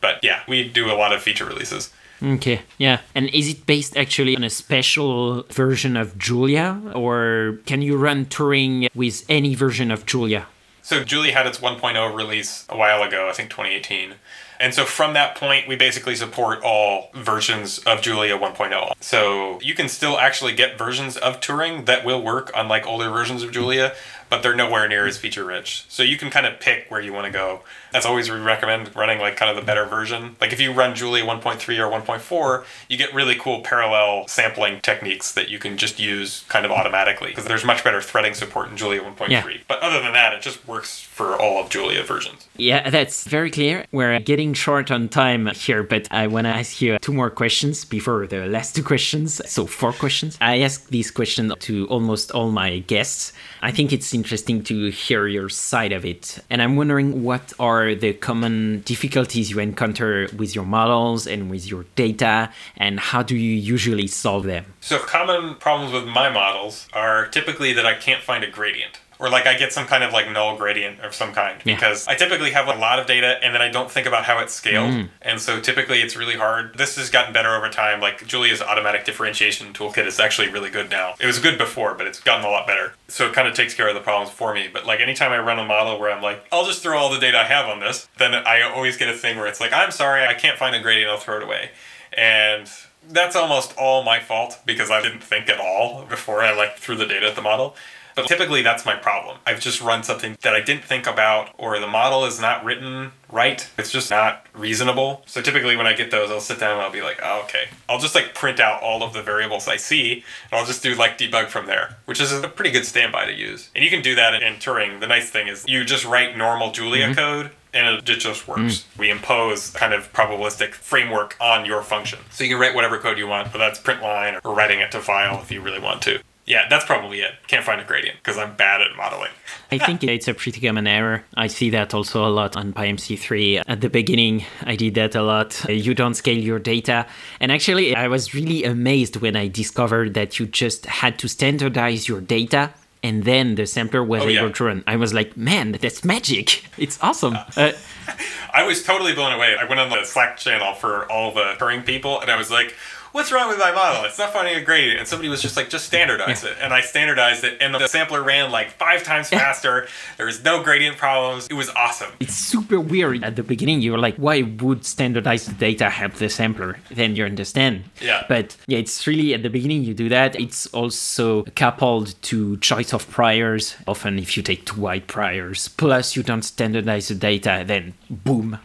But yeah, we do a lot of feature releases. Okay, yeah. And is it based actually on a special version of Julia, or can you run Turing with any version of Julia? So Julia had its 1.0 release a while ago, I think 2018. And so from that point, we basically support all versions of Julia 1.0. So you can still actually get versions of Turing that will work on like older versions of Julia, but they're nowhere near as feature rich. So you can kind of pick where you want to go. As always, we recommend running like kind of the better version. Like if you run Julia 1.3 or 1.4, you get really cool parallel sampling techniques that you can just use kind of automatically because there's much better threading support in Julia 1.3. Yeah. But other than that, it just works for all of Julia versions. Yeah, that's very clear. We're getting short on time here, but I want to ask you two more questions before the last two questions. So, four questions. I ask these questions to almost all my guests. I think it's interesting to hear your side of it. And I'm wondering what are the common difficulties you encounter with your models and with your data, and how do you usually solve them? So, common problems with my models are typically that I can't find a gradient or like I get some kind of like null gradient of some kind yeah. because I typically have a lot of data and then I don't think about how it's scaled. Mm. And so typically it's really hard. This has gotten better over time. Like Julia's automatic differentiation toolkit is actually really good now. It was good before, but it's gotten a lot better. So it kind of takes care of the problems for me. But like anytime I run a model where I'm like, I'll just throw all the data I have on this, then I always get a thing where it's like, I'm sorry, I can't find a gradient, I'll throw it away. And that's almost all my fault because I didn't think at all before I like threw the data at the model. But typically that's my problem. I've just run something that I didn't think about or the model is not written right. It's just not reasonable. So typically when I get those, I'll sit down and I'll be like, oh, okay. I'll just like print out all of the variables I see and I'll just do like debug from there, which is a pretty good standby to use. And you can do that in Turing. The nice thing is you just write normal Julia mm-hmm. code and it just works. Mm. We impose kind of probabilistic framework on your function. So you can write whatever code you want, but that's print line or writing it to file if you really want to. Yeah, that's probably it. Can't find a gradient because I'm bad at modeling. I think it's a pretty common error. I see that also a lot on PyMC3. At the beginning, I did that a lot. You don't scale your data. And actually, I was really amazed when I discovered that you just had to standardize your data and then the sampler was Oh, able yeah. to run. I was like, man, that's magic. It's awesome. Uh, I was totally blown away. I went on the Slack channel for all the Turing people, and I was like, "What's wrong with my model? It's not finding a gradient." And somebody was just like, "Just standardize it." And I standardized it, and the sampler ran like five times faster. There was no gradient problems. It was awesome. it's super weird. At the beginning, you were like, why would standardized data help the sampler? Then you understand. Yeah. But yeah, it's really at the beginning you do that. It's also coupled to choice of priors. Often, if you take two wide priors, plus you don't standardize the data, then boom.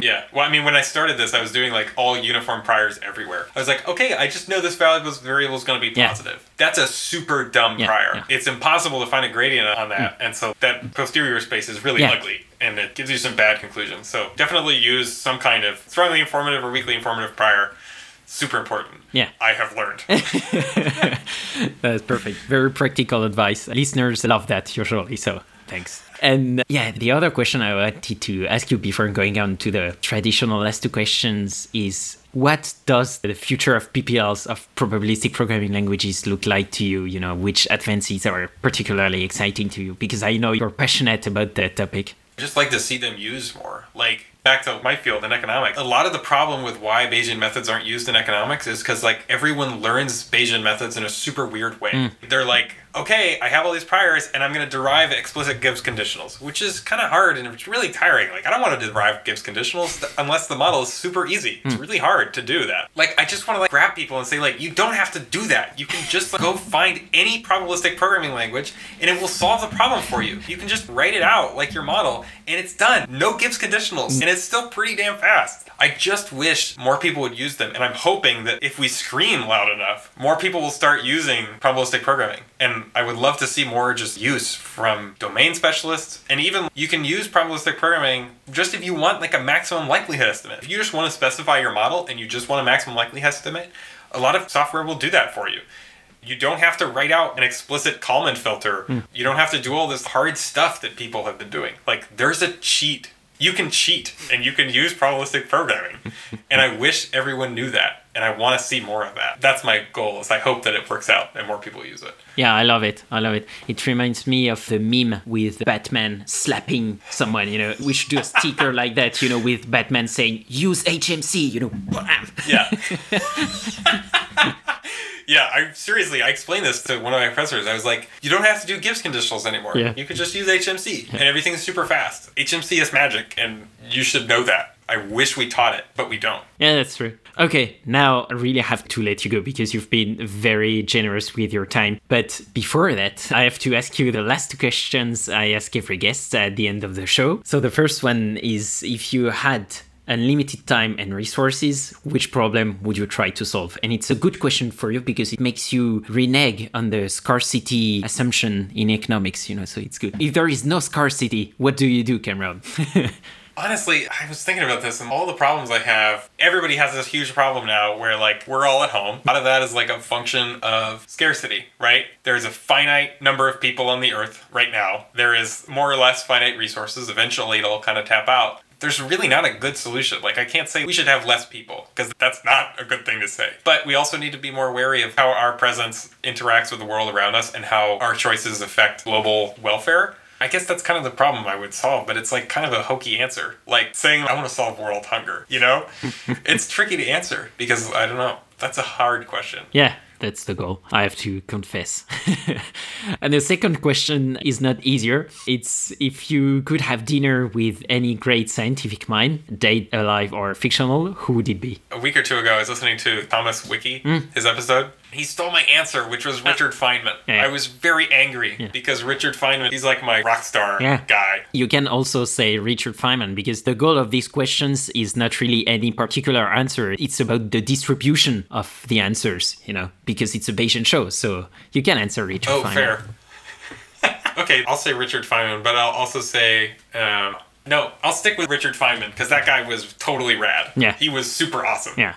Yeah. Well, I mean, when I started this, I was doing like all uniform priors everywhere. I was like, okay, I just know this variable variable is going to be Yeah. positive. That's a super dumb Yeah, prior. yeah. It's impossible to find a gradient on that, mm. and so that posterior space is really Yeah. ugly, and it gives you some bad conclusions. So definitely use some kind of strongly informative or weakly informative prior. Super important. Yeah. I have learned. That's perfect. Very practical advice. Listeners love that usually, so thanks. And yeah, the other question I wanted to ask you before going on to the traditional last two questions is what does the future of PPLs of probabilistic programming languages look like to you? You know, which advances are particularly exciting to you? Because I know you're passionate about that topic. I just like to see them used more. Like back to my field in economics, a lot of the problem with why Bayesian methods aren't used in economics is because like everyone learns Bayesian methods in a super weird way. Hmm. They're like, okay, I have all these priors and I'm going to derive explicit Gibbs conditionals, which is kind of hard and it's really tiring. Like I don't want to derive Gibbs conditionals unless the model is super easy. It's hmm. really hard to do that. Like I just want to like grab people and say like, you don't have to do that. You can just like, go find any probabilistic programming language and it will solve the problem for you. You can just write it out like your model and it's done. No Gibbs conditionals and it's still pretty damn fast. I just wish more people would use them and I'm hoping that if we scream loud enough, more people will start using probabilistic programming. And I would love to see more just use from domain specialists and even you can use probabilistic programming just if you want like a maximum likelihood estimate. If you just want to specify your model and you just want a maximum likelihood estimate, a lot of software will do that for you. You don't have to write out an explicit Kalman filter. Hmm. You don't have to do all this hard stuff that people have been doing. Like, there's a cheat. You can cheat and you can use probabilistic programming. and I wish everyone knew that. And I want to see more of that. That's my goal. Is I hope that it works out and more people use it. Yeah, I love it. I love it. It reminds me of the meme with Batman slapping someone. You know, we should do a sticker like that. You know, with Batman saying "Use HMC." You know, bam. Yeah. yeah, I seriously, I explained this to one of my professors. I was like, you don't have to do Gibbs conditionals anymore. Yeah. You could just use HMC and everything's super fast. HMC is magic and you should know that. I wish we taught it, but we don't. Yeah, that's true. Okay, now I really have to let you go because you've been very generous with your time. But before that, I have to ask you the last two questions I ask every guest at the end of the show. So the first one is if you had unlimited time and resources, which problem would you try to solve? And it's a good question for you because it makes you renege on the scarcity assumption in economics, you know, so it's good. If there is no scarcity, what do you do, Cameron? Honestly, I was thinking about this and all the problems I have. Everybody has this huge problem now where, like, we're all at home. A lot of that is like a function of scarcity, right? There's a finite number of people on the earth right now. There is more or less finite resources. Eventually, it'll kind of tap out. There's really not a good solution. Like, I can't say we should have less people because that's not a good thing to say. But we also need to be more wary of how our presence interacts with the world around us and how our choices affect global welfare. I guess that's kind of the problem I would solve, but it's like kind of a hokey answer. Like saying, I want to solve world hunger, you know? it's tricky to answer because I don't know. That's a hard question. Yeah, that's the goal. I have to confess. and the second question is not easier. It's if you could have dinner with any great scientific mind, dead, alive, or fictional, who would it be? A week or two ago, I was listening to Thomas Wiecki, hmm. his episode. He stole my answer, which was Richard Feynman. Yeah. I was very angry because Richard Feynman, he's like my rock star Yeah. guy. You can also say Richard Feynman because the goal of these questions is not really any particular answer. It's about the distribution of the answers, you know, because it's a Bayesian show. So you can answer Richard Feynman. Oh, Feynman. fair. okay, I'll say Richard Feynman, but I'll also say um, no. I'll stick with Richard Feynman because that guy was totally rad. Yeah. he was super awesome. Yeah,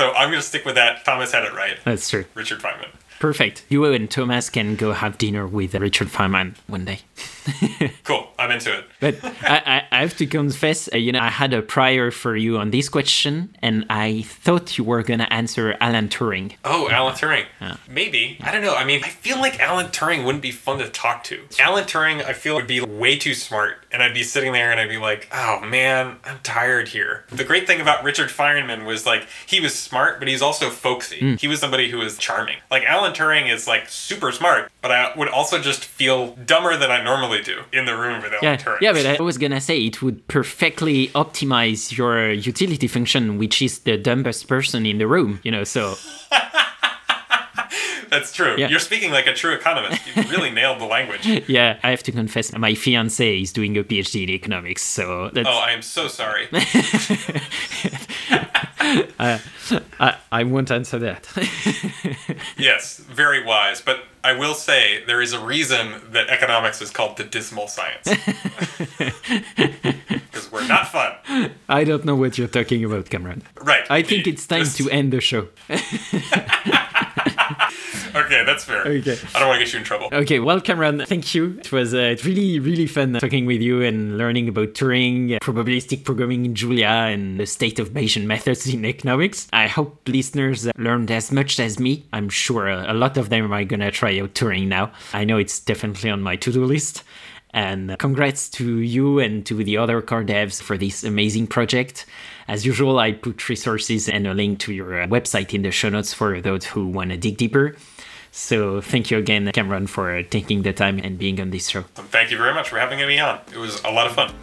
So I'm gonna stick with that. Thomas had it right. that's true. Richard Feynman. Perfect. You and Thomas can go have dinner with Richard Feynman one day. Cool. I'm into it. But I, I, I have to confess, uh, you know, I had a prior for you on this question, and I thought you were gonna answer Alan Turing. Oh, Alan Turing. Maybe. I don't know. I mean, I feel like Alan Turing wouldn't be fun to talk to. Alan Turing, I feel, would be way too smart. And I'd be sitting there and I'd be like, oh man, I'm tired here. The great thing about Richard Feynman was like, he was smart, but he's also folksy. He was somebody who was charming. Like, Alan Turing is like super smart, but I would also just feel dumber than I normally do in the room Yeah, Turing. yeah, but I was gonna say it would perfectly optimize your utility function, which is the dumbest person in the room. You know, so That's true. Yeah. You're speaking like a true economist. You really nailed the language. yeah, I have to confess, my fiance is doing a PhD in economics, so that's Oh, I am so sorry. Uh, I, I won't answer that. Yes, very wise. But I will say there is a reason that economics is called the dismal science. Because we're not fun. I don't know what you're talking about, Cameron. Right. I think it's time to end the show. Okay, that's fair. Okay. I don't want to get you in trouble. Okay, well, Cameron, thank you. It was uh, really, really fun talking with you and learning about Turing, probabilistic programming in Julia, and the state of Bayesian methods in economics. I hope listeners learned as much as me. I'm sure a lot of them are gonna try out Turing now. I know it's definitely on my to-do list. And congrats to you and to the other car devs for this amazing project. As usual, I put resources and a link to your uh, website in the show notes for those who want to dig deeper. So thank you again, Cameron, for taking the time and being on this show. Thank you very much for having me on. It was a lot of fun.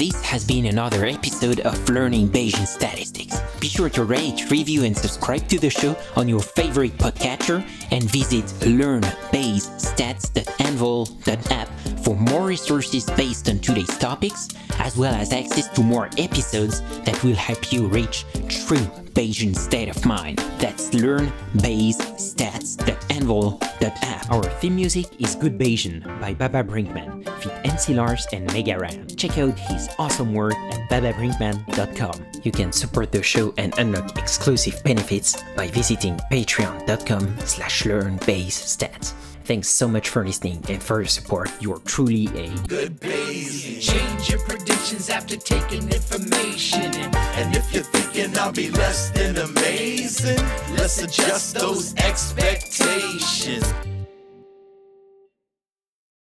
This has been another episode of Learning Bayesian Statistics. Be sure to rate, review, and subscribe to the show on your favorite podcatcher and visit learnbayesstats.anvil.app for more resources based on today's topics, as well as access to more episodes that will help you reach true Bayesian state of mind. That's learnbayesstats.anvil.app. Our theme music is Good Bayesian by Baba Brinkman, feat MC Lars and Mega Ran. Check out his awesome work at bababrinkman.com. You can support the show and unlock exclusive benefits by visiting patreon.com slash learnbayesstats. Thanks so much for listening and for your support. You're truly a good Bayesian. Change your predictions after taking information. And, and if you're thinking I'll be less than amazing, let's adjust those expectations.